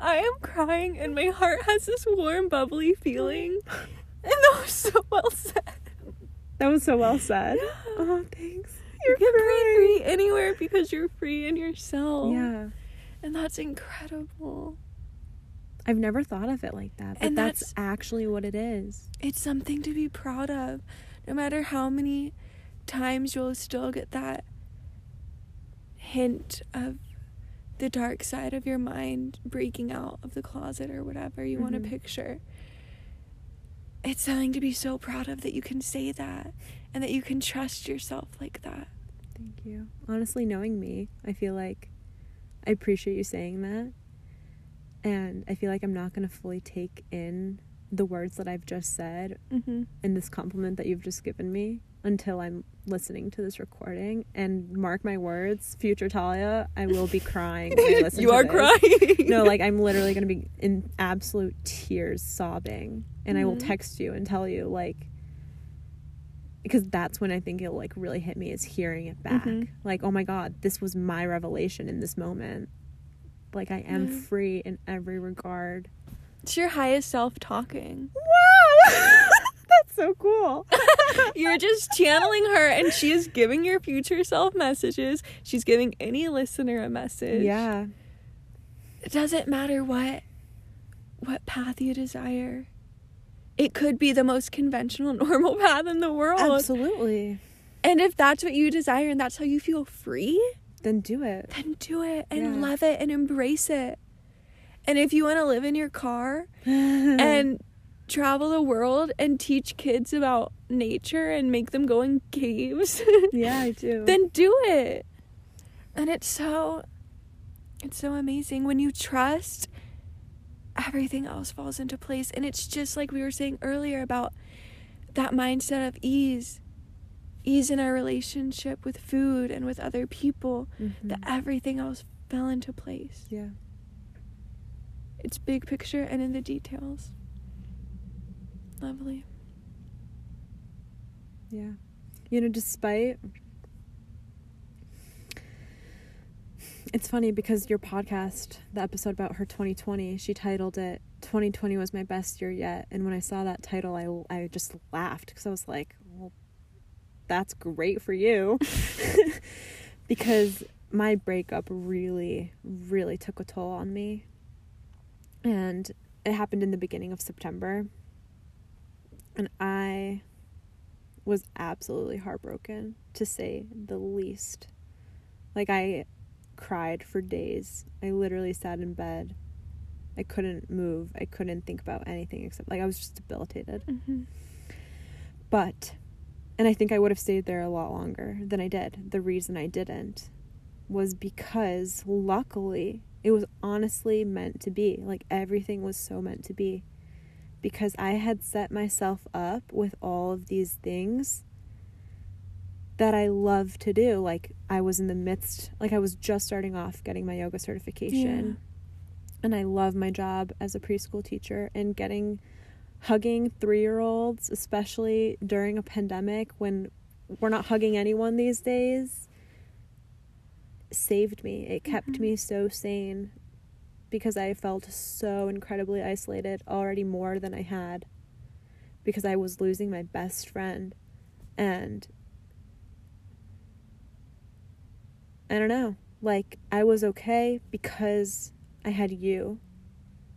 I am crying and my heart has this warm, bubbly feeling. And that was so well said. That was so well said. Oh, thanks. You can be free anywhere because you're free in yourself. Yeah. And that's incredible. I've never thought of it like that, but And that's, that's- actually what it is. It's something to be proud of. No matter how many times you'll still get that hint of the dark side of your mind breaking out of the closet or whatever you want Mhm. to picture. It's something to be so proud of that you can say that and that you can trust yourself like that. Thank you. Honestly, knowing me, I feel like I appreciate you saying that. And I feel like I'm not going to fully take in the words that I've just said Mm-hmm. and this compliment that you've just given me until I'm listening to this recording. And mark my words, future Talia, I will be crying when I [LAUGHS] listen you are this. crying. No, like I'm [LAUGHS] literally going to be in absolute tears, sobbing. And I will Mhm. text you and tell you, like, because that's when I think it'll like really hit me is hearing it back. Mhm. Like, oh my God, this was my revelation in this moment. Like, I am Yeah. free in every regard. it's your highest self talking. Wow! [LAUGHS] that's so cool. [LAUGHS] You're just channeling her, and she is giving your future self messages. She's giving any listener a message. yeah. It doesn't matter what what path you desire. It could be the most conventional, [LAUGHS] normal path in the world. Absolutely. And if that's what you desire and that's how you feel free, Then do it. then do it and Yeah. love it and embrace it. And if you want to live in your car [LAUGHS] and travel the world and teach kids about nature and make them go in caves, [LAUGHS] yeah, I do. then do it. And it's so it's so amazing when you trust everything else falls into place. And it's just like we were saying earlier about that mindset of ease ease in our relationship with food and with other people mm-hmm. that everything else fell into place. Yeah. it's big picture and in the details. Lovely. Yeah. You know, despite it's funny because your podcast, the episode about her 2020, she titled it 2020 was my best year yet. And when I saw that title, I, I just laughed because I was like, well, that's great for you. [LAUGHS] because my breakup really, really took a toll on me. And it happened in the beginning of September. And I was absolutely heartbroken, to say the least. Like, I cried for days. I literally sat in bed. I couldn't move. I couldn't think about anything except, like, I was just debilitated. mm-hmm. But, and I think I would have stayed there a lot longer than I did. The reason I didn't was because, luckily, it was honestly meant to be. Like, everything was so meant to be. Because I had set myself up with all of these things that I love to do. Like, I was in the midst, like, I was just starting off getting my yoga certification. And I love my job as a preschool teacher and getting hugging three year olds, especially during a pandemic when we're not hugging anyone these days, saved me. It kept Mhm. me so sane because I felt so incredibly isolated already more than I had because I was losing my best friend. And I don't know, like I was okay because I had you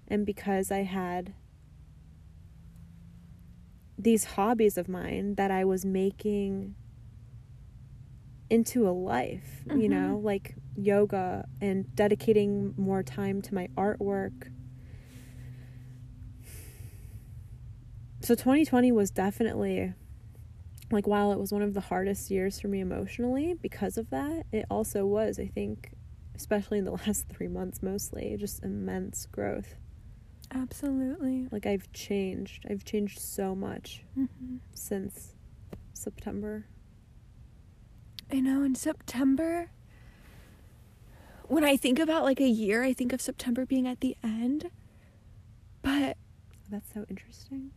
and because I had these hobbies of mine that I was making into a life, you Mhm. know, like yoga and dedicating more time to my artwork. So 2020 was definitely like while it was one of the hardest years for me emotionally because of that, it also was, I think, especially in the [LAUGHS] last 3 months mostly, just immense growth. absolutely Like I've changed. I've changed so much mm-hmm. since September. I know in September, when I think about like a year, I think of September being at the end. But That's so interesting.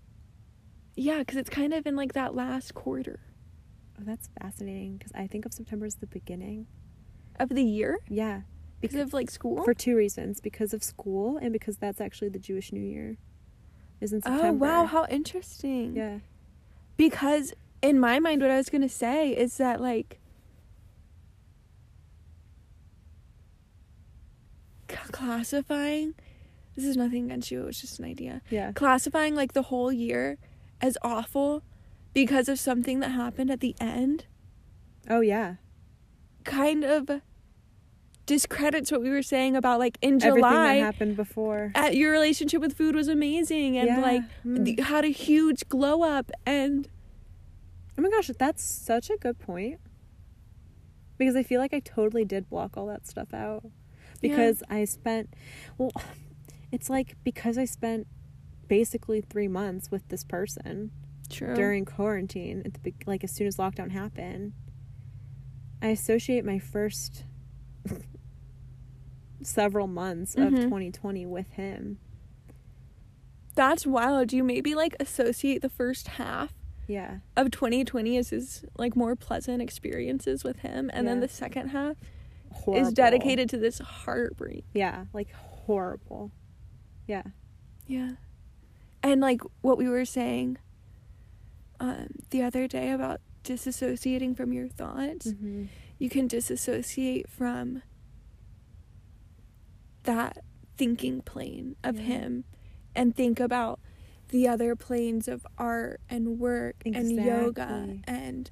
Yeah, because it's kind of in like that last quarter Oh, that's fascinating because I think of September as the beginning. of the year Yeah. because of like school. for two reasons because of school and because that's actually the Jewish New Year. Is in September. oh, wow, how interesting. Yeah. Because in my mind, what I was going to say is that like classifying, this is nothing against you, It was just an idea. Yeah. classifying like the whole year as awful because of something that happened at the end Oh yeah. kind of discredits what we were saying about like in Everything that July happened before. at your relationship with food was amazing and Yeah. like Mm. th- had a huge glow up and Oh my gosh, that's such a good point. Because I feel like I totally did block all that stuff out. Because I spent well [SIGHS] it's like because I spent basically 3 months with this person true during quarantine at the like as soon as lockdown happened. I associate my first [LAUGHS] several months of Mhm. 2020 with him. that's wild do you maybe like associate the first half Yeah. of 2020 as his like more pleasant experiences with him and then the second half Horrible. is dedicated to this heartbreak Yeah, like horrible. Yeah. Yeah. And like what we were saying um the other day about disassociating from your thoughts. Mm-hmm. You can disassociate from that thinking plane of Yeah. him and think about the other planes of art and work and yoga and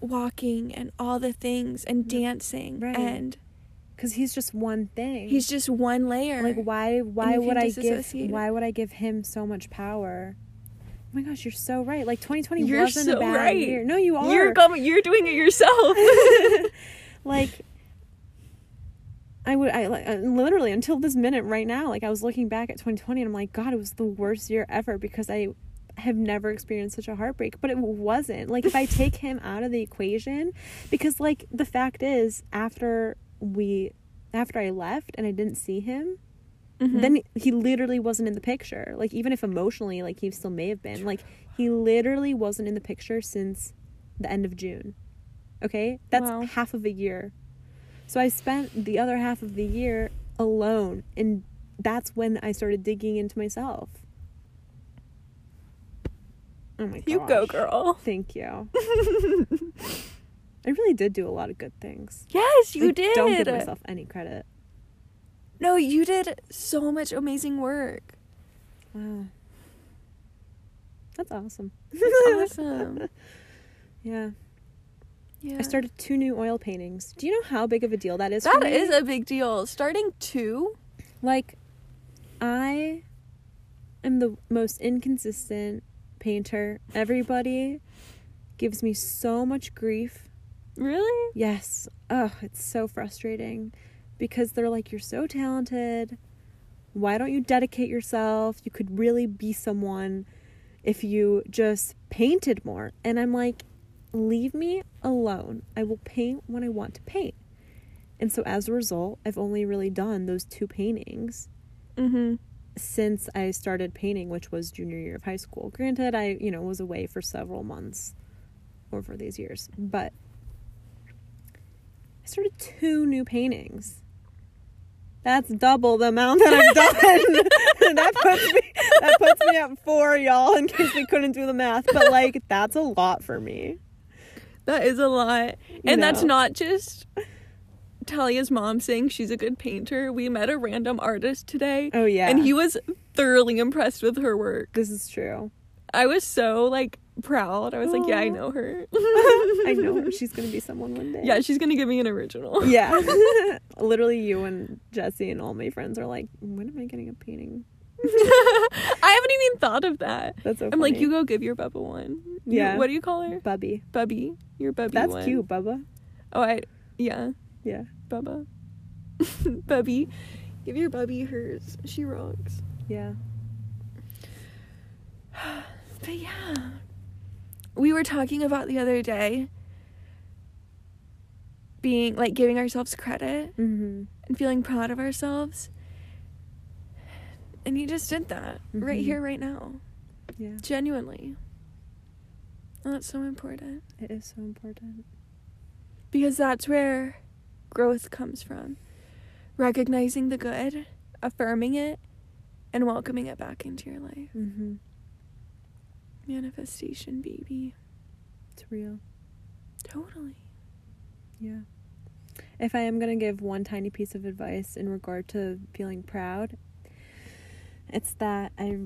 walking and all the things and dancing Right. and Cuz he's just one thing. he's just one layer. like why why would I give why would I give him so much power? Oh my gosh, you're so right. Like 2020 You're wasn't so a bad right. year. No, you are. You're coming you're doing it yourself. [LAUGHS] [LAUGHS] like I would I like uh, literally until this minute right now like I was looking back at 2020 and I'm like god it was the worst year ever because I have never experienced such a heartbreak but it wasn't like if I take [LAUGHS] him out of the equation because like the fact is after we after I left and I didn't see him Mhm. then he literally wasn't in the picture. Like even if emotionally like he still may have been. Like he literally wasn't in the picture since the end of June. Okay? That's Wow. half of a year. So I spent the other half of the year alone and that's when I started digging into myself. Oh my god you go, girl. thank you [LAUGHS] I really did do a lot of good things Yes, you I did. don't give myself any credit No, you did so much amazing work. wow that's awesome [LAUGHS] That's awesome. yeah [LAUGHS] Yeah. I started two new oil paintings. Do you know how big of a deal that is? for That is a big deal. Starting two. like I am the most inconsistent painter. Everybody gives me so much grief. Really? Yes. Oh, it's so frustrating because they're like you're so talented. Why don't you dedicate yourself? You could really be someone if you just painted more. And I'm like leave me alone. I will paint when I want to paint. And so as a result, I've only really done those two paintings Mm-hmm. since I started painting, which was junior year of high school. Granted, I, you know, was away for several months over these years, but I started two new paintings. That's double the amount that I've done. [LAUGHS] that puts me that puts me at four, y'all, in case we couldn't do the math. But like that's a lot for me. That is a lot. You And that's not just Talia's mom saying she's a good painter. We met a random artist today. Oh yeah. And he was thoroughly impressed with her work. This is true. I was so like proud. I was like, yeah, I know her. [LAUGHS] I know her. She's gonna be someone one day. Yeah, she's gonna give me an original. [LAUGHS] Yeah. [LAUGHS] Literally, you and Jesse and all my friends are like, when am I getting a painting? I haven't even thought of that. That's so I'm like, you go give your Bubba one. You- Yeah. what do you call her? Bubby. Bubby. Your Bubby That's one. cute, Bubba. Oh, I yeah, Yeah. Bubba. Bubby. Give your Bubby hers. She rocks. Yeah. [SIGHS] But yeah. We were talking about the other day being like giving ourselves credit Mm-hmm. and feeling proud of ourselves. And you just did that right Mhm. here, right now. Yeah. Genuinely. And that's so important It is so important. because that's where growth comes from. Recognizing the good, affirming it, and welcoming it back into your life. Mm-hmm. Manifestation, baby. It's real. Totally. Yeah. If I am going to give one tiny piece of advice in regard to feeling proud, it's that I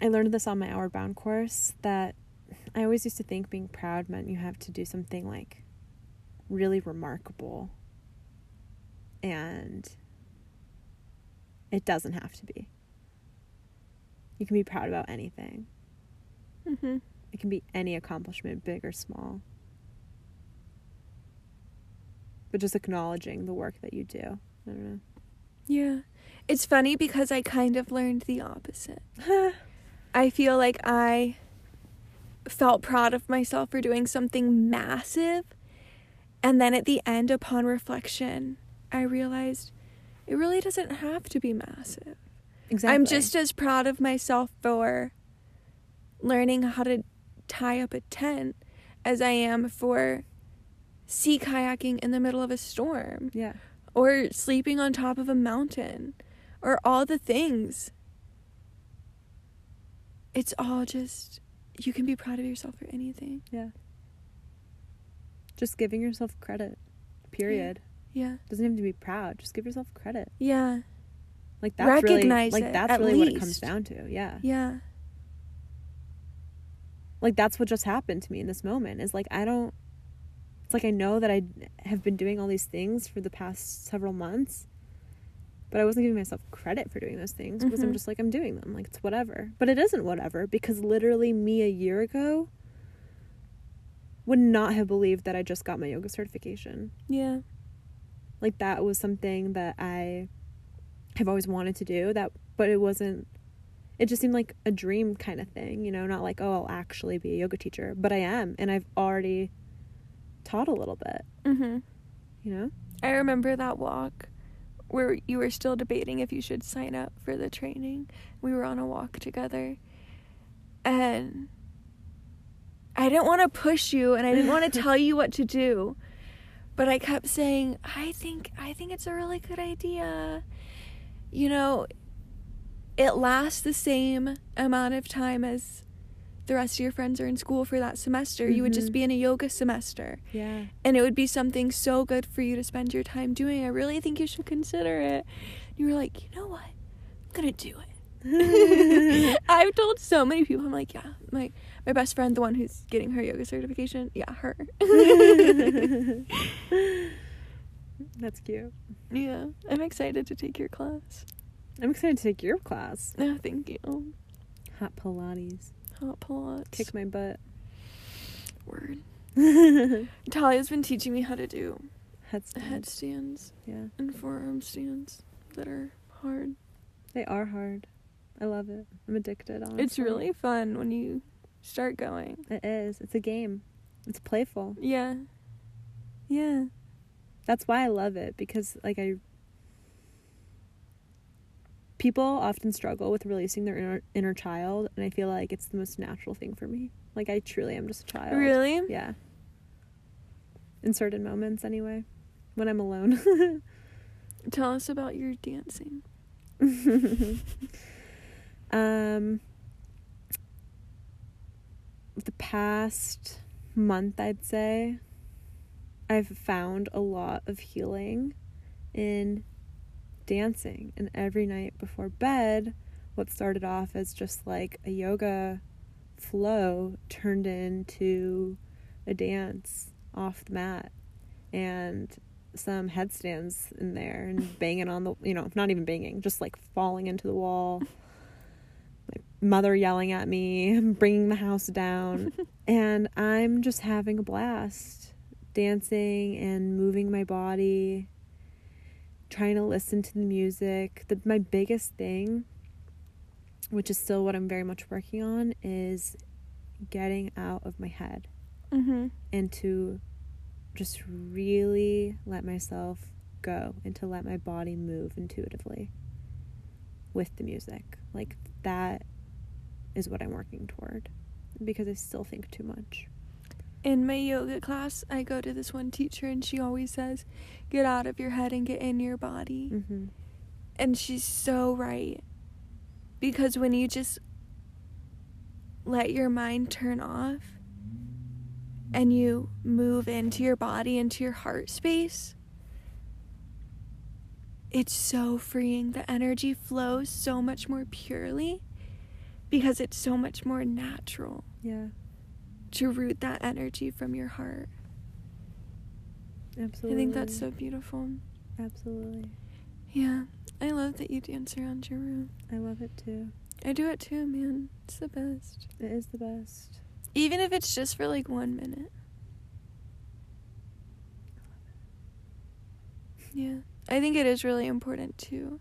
I learned this on my Outward Bound course that I always used to think being proud meant you have to do something like really remarkable. And it doesn't have to be. You can be proud about anything. Mm-hmm. It can be any accomplishment, big or small. But just acknowledging the work that you do. I don't Yeah. It's funny because I kind of learned the opposite. [LAUGHS] I feel like I felt proud of myself for doing something massive. And then at the end, upon reflection, I realized it really doesn't have to be massive. exactly. I'm just as proud of myself for learning how to tie up a tent as I am for sea kayaking in the middle of a storm yeah. or sleeping on top of a mountain or all the things. It's all just, you can be proud of yourself for anything. Yeah. Just giving yourself credit. Period. Yeah. Doesn't have to be proud. Just give yourself credit. Yeah. Like that's Recognize really like that's at really what it comes down to. Yeah. Yeah. Like that's what just happened to me in this moment. Is like I don't it's like I know that I have been doing all these things for the past several months, but I wasn't giving myself credit for doing those things because I'm Mhm. just like I'm doing them. Like it's whatever. But it isn't whatever because literally me a year ago would not have believed that I just got my yoga certification. Yeah. Like that was something that I have always wanted to do that but it wasn't it just seemed like a dream kind of thing, you know, not like, oh, I'll actually be a yoga teacher, but I am and I've already taught a little bit, Mm-hmm. you know? I remember that walk where you were still debating if you should sign up for the training. We were on a walk together. And I didn't want to push you and I didn't want to [LAUGHS] tell you what to do. But I kept saying, "I think I think it's a really good idea." You know, it lasts the same amount of time as the rest of your friends are in school for that semester. You would just Mhm. be in a yoga semester Yeah. and it would be something so good for you to spend your time doing. I really think you should consider it. You were like, you know what? I'm gonna do it. [LAUGHS] [LAUGHS] I've told so many people. I'm like, yeah, my my best friend, the one who's getting her yoga certification. Yeah, her. [LAUGHS] That's cute. yeah, I'm excited to take your class. I'm excited to take your class. No, [LAUGHS] oh, thank you. Hot Pilates. Hot Pilates. Kick my butt. word. [LAUGHS] Talia's been teaching me how to do Headstands. headstands Yeah. and forearm stands that are hard. They are hard. I love it. I'm addicted, honestly. It's really fun when you start going. It is. It's a game. It's playful. Yeah. Yeah. That's why I love it because like I people often struggle with releasing their inner, inner child and I feel like it's the most natural thing for me. Like I truly am just a child. Really? Yeah. In certain moments anyway. When I'm alone. [LAUGHS] Tell us about your dancing. [LAUGHS] um the past month I'd say I've found a lot of healing in dancing. And every night before bed what started off as just like a yoga flow turned into a dance off the mat. And some headstands in there and [LAUGHS] banging on the you know not even banging just like falling into the wall. [LAUGHS] My mother yelling at me [LAUGHS] bringing the house down. And i'm just having a blast dancing and moving my body trying to listen to the music the, my biggest thing which is still what i'm very much working on is getting out of my head Mm-hmm. and to just really let myself go and to let my body move intuitively with the music. Like that is what I'm working toward because I still think too much. In my yoga class, I go to this one teacher and she always says, get out of your head and get in your body. Mm-hmm. And she's so right. Because when you just let your mind turn off and you move into your body, into your heart space, it's so freeing. The energy flows so much more purely because it's so much more natural Yeah, to root that energy from your heart. absolutely. I think that's so beautiful. absolutely. Yeah, I love that you dance around your room. I love it too. I do it too, man. It's the best. It is the best. Even if it's just for like one minute. Yeah, I think it is really important too.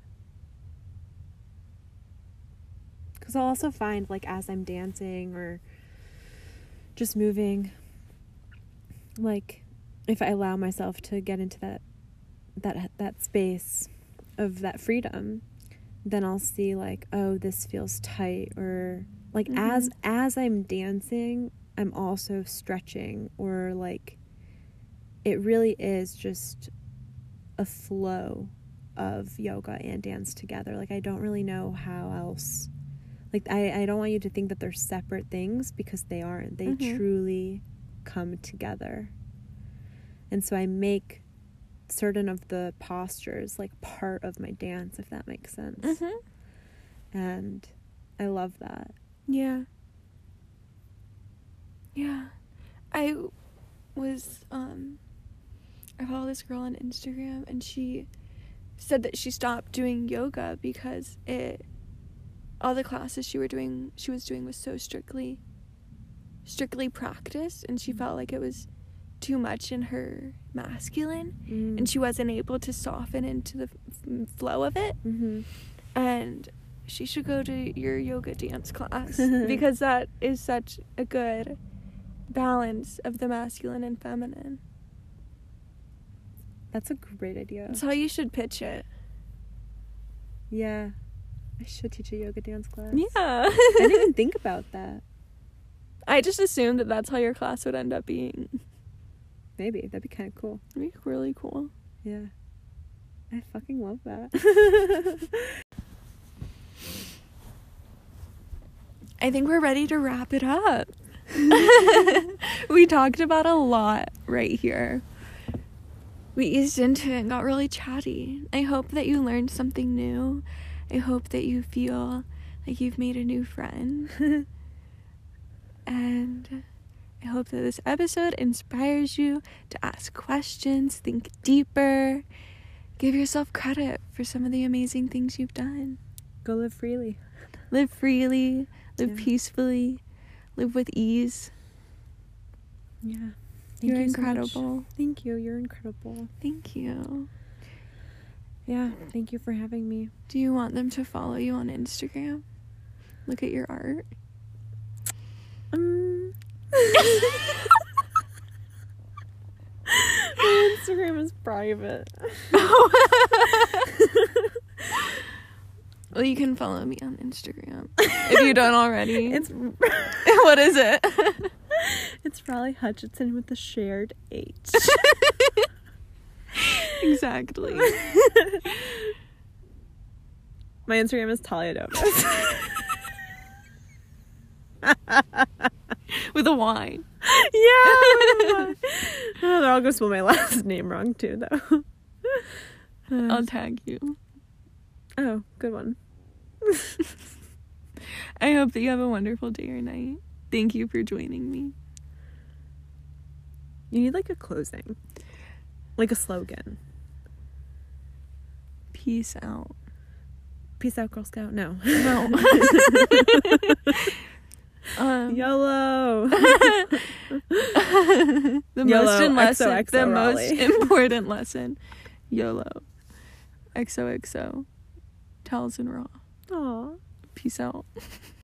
Because I'll also find, like, as I'm dancing or just moving, like, if I allow myself to get into that that that space of that freedom, then I'll see like, oh, this feels tight, or like as Mhm. as I'm dancing, I'm also stretching, or like, it really is just a flow of yoga and dance together. Like I don't really know how else. Like I I don't want you to think that they're separate things because they aren't. They Mhm. truly come together. And so I make certain of the postures like part of my dance if that makes sense. Mm-hmm. And I love that. Yeah. Yeah. I was um I follow this girl on Instagram and she said that she stopped doing yoga because it all the classes she were doing she was doing was so strictly strictly practiced and she felt like it was too much in her masculine Mm. and she wasn't able to soften into the f- flow of it Mm-hmm. and she should go to your yoga dance class [LAUGHS] because that is such a good balance of the masculine and feminine. That's a great idea. That's how you should pitch it. Yeah. I should teach a yoga dance class. Yeah. I didn't even [LAUGHS] think about that. I just assumed that that's how your class would end up being. Maybe. That'd be kind of cool. It'd be really cool. Yeah. I fucking love that. [LAUGHS] I think we're ready to wrap it up. [LAUGHS] we talked about a lot right here. We eased into it and got really chatty. I hope that you learned something new. I hope that you feel like you've made a new friend. [LAUGHS] and I hope that this episode inspires you to ask questions, think deeper, give yourself credit for some of the amazing things you've done. Go live freely. Live freely, live Yeah. peacefully, live with ease. Yeah. You're you so incredible. Thank you. You're incredible. Thank you. Yeah. Thank you for having me. Do you want them to follow you on Instagram? Look at your art. Um. [LAUGHS] My Instagram is private. [LAUGHS] well, you can follow me on Instagram if you don't already. [LAUGHS] It's what is it? it's Raleigh Hutchinson with the shared H. exactly. My Instagram is Talia Dovis. [LAUGHS] With a wine. yeah. oh, they're all gonna spell my last name wrong too, though. I'll tag you. oh, good one. I hope that you have a wonderful day or night. Thank you for joining me. You need like a closing, like a slogan. Peace out. Peace out, Girl Scout. No. No. [LAUGHS] um, YOLO. [LAUGHS] the YOLO, most in lesson, XOXO the most [LAUGHS] important lesson. YOLO. XOXO. Towels and raw. Aw. Peace out.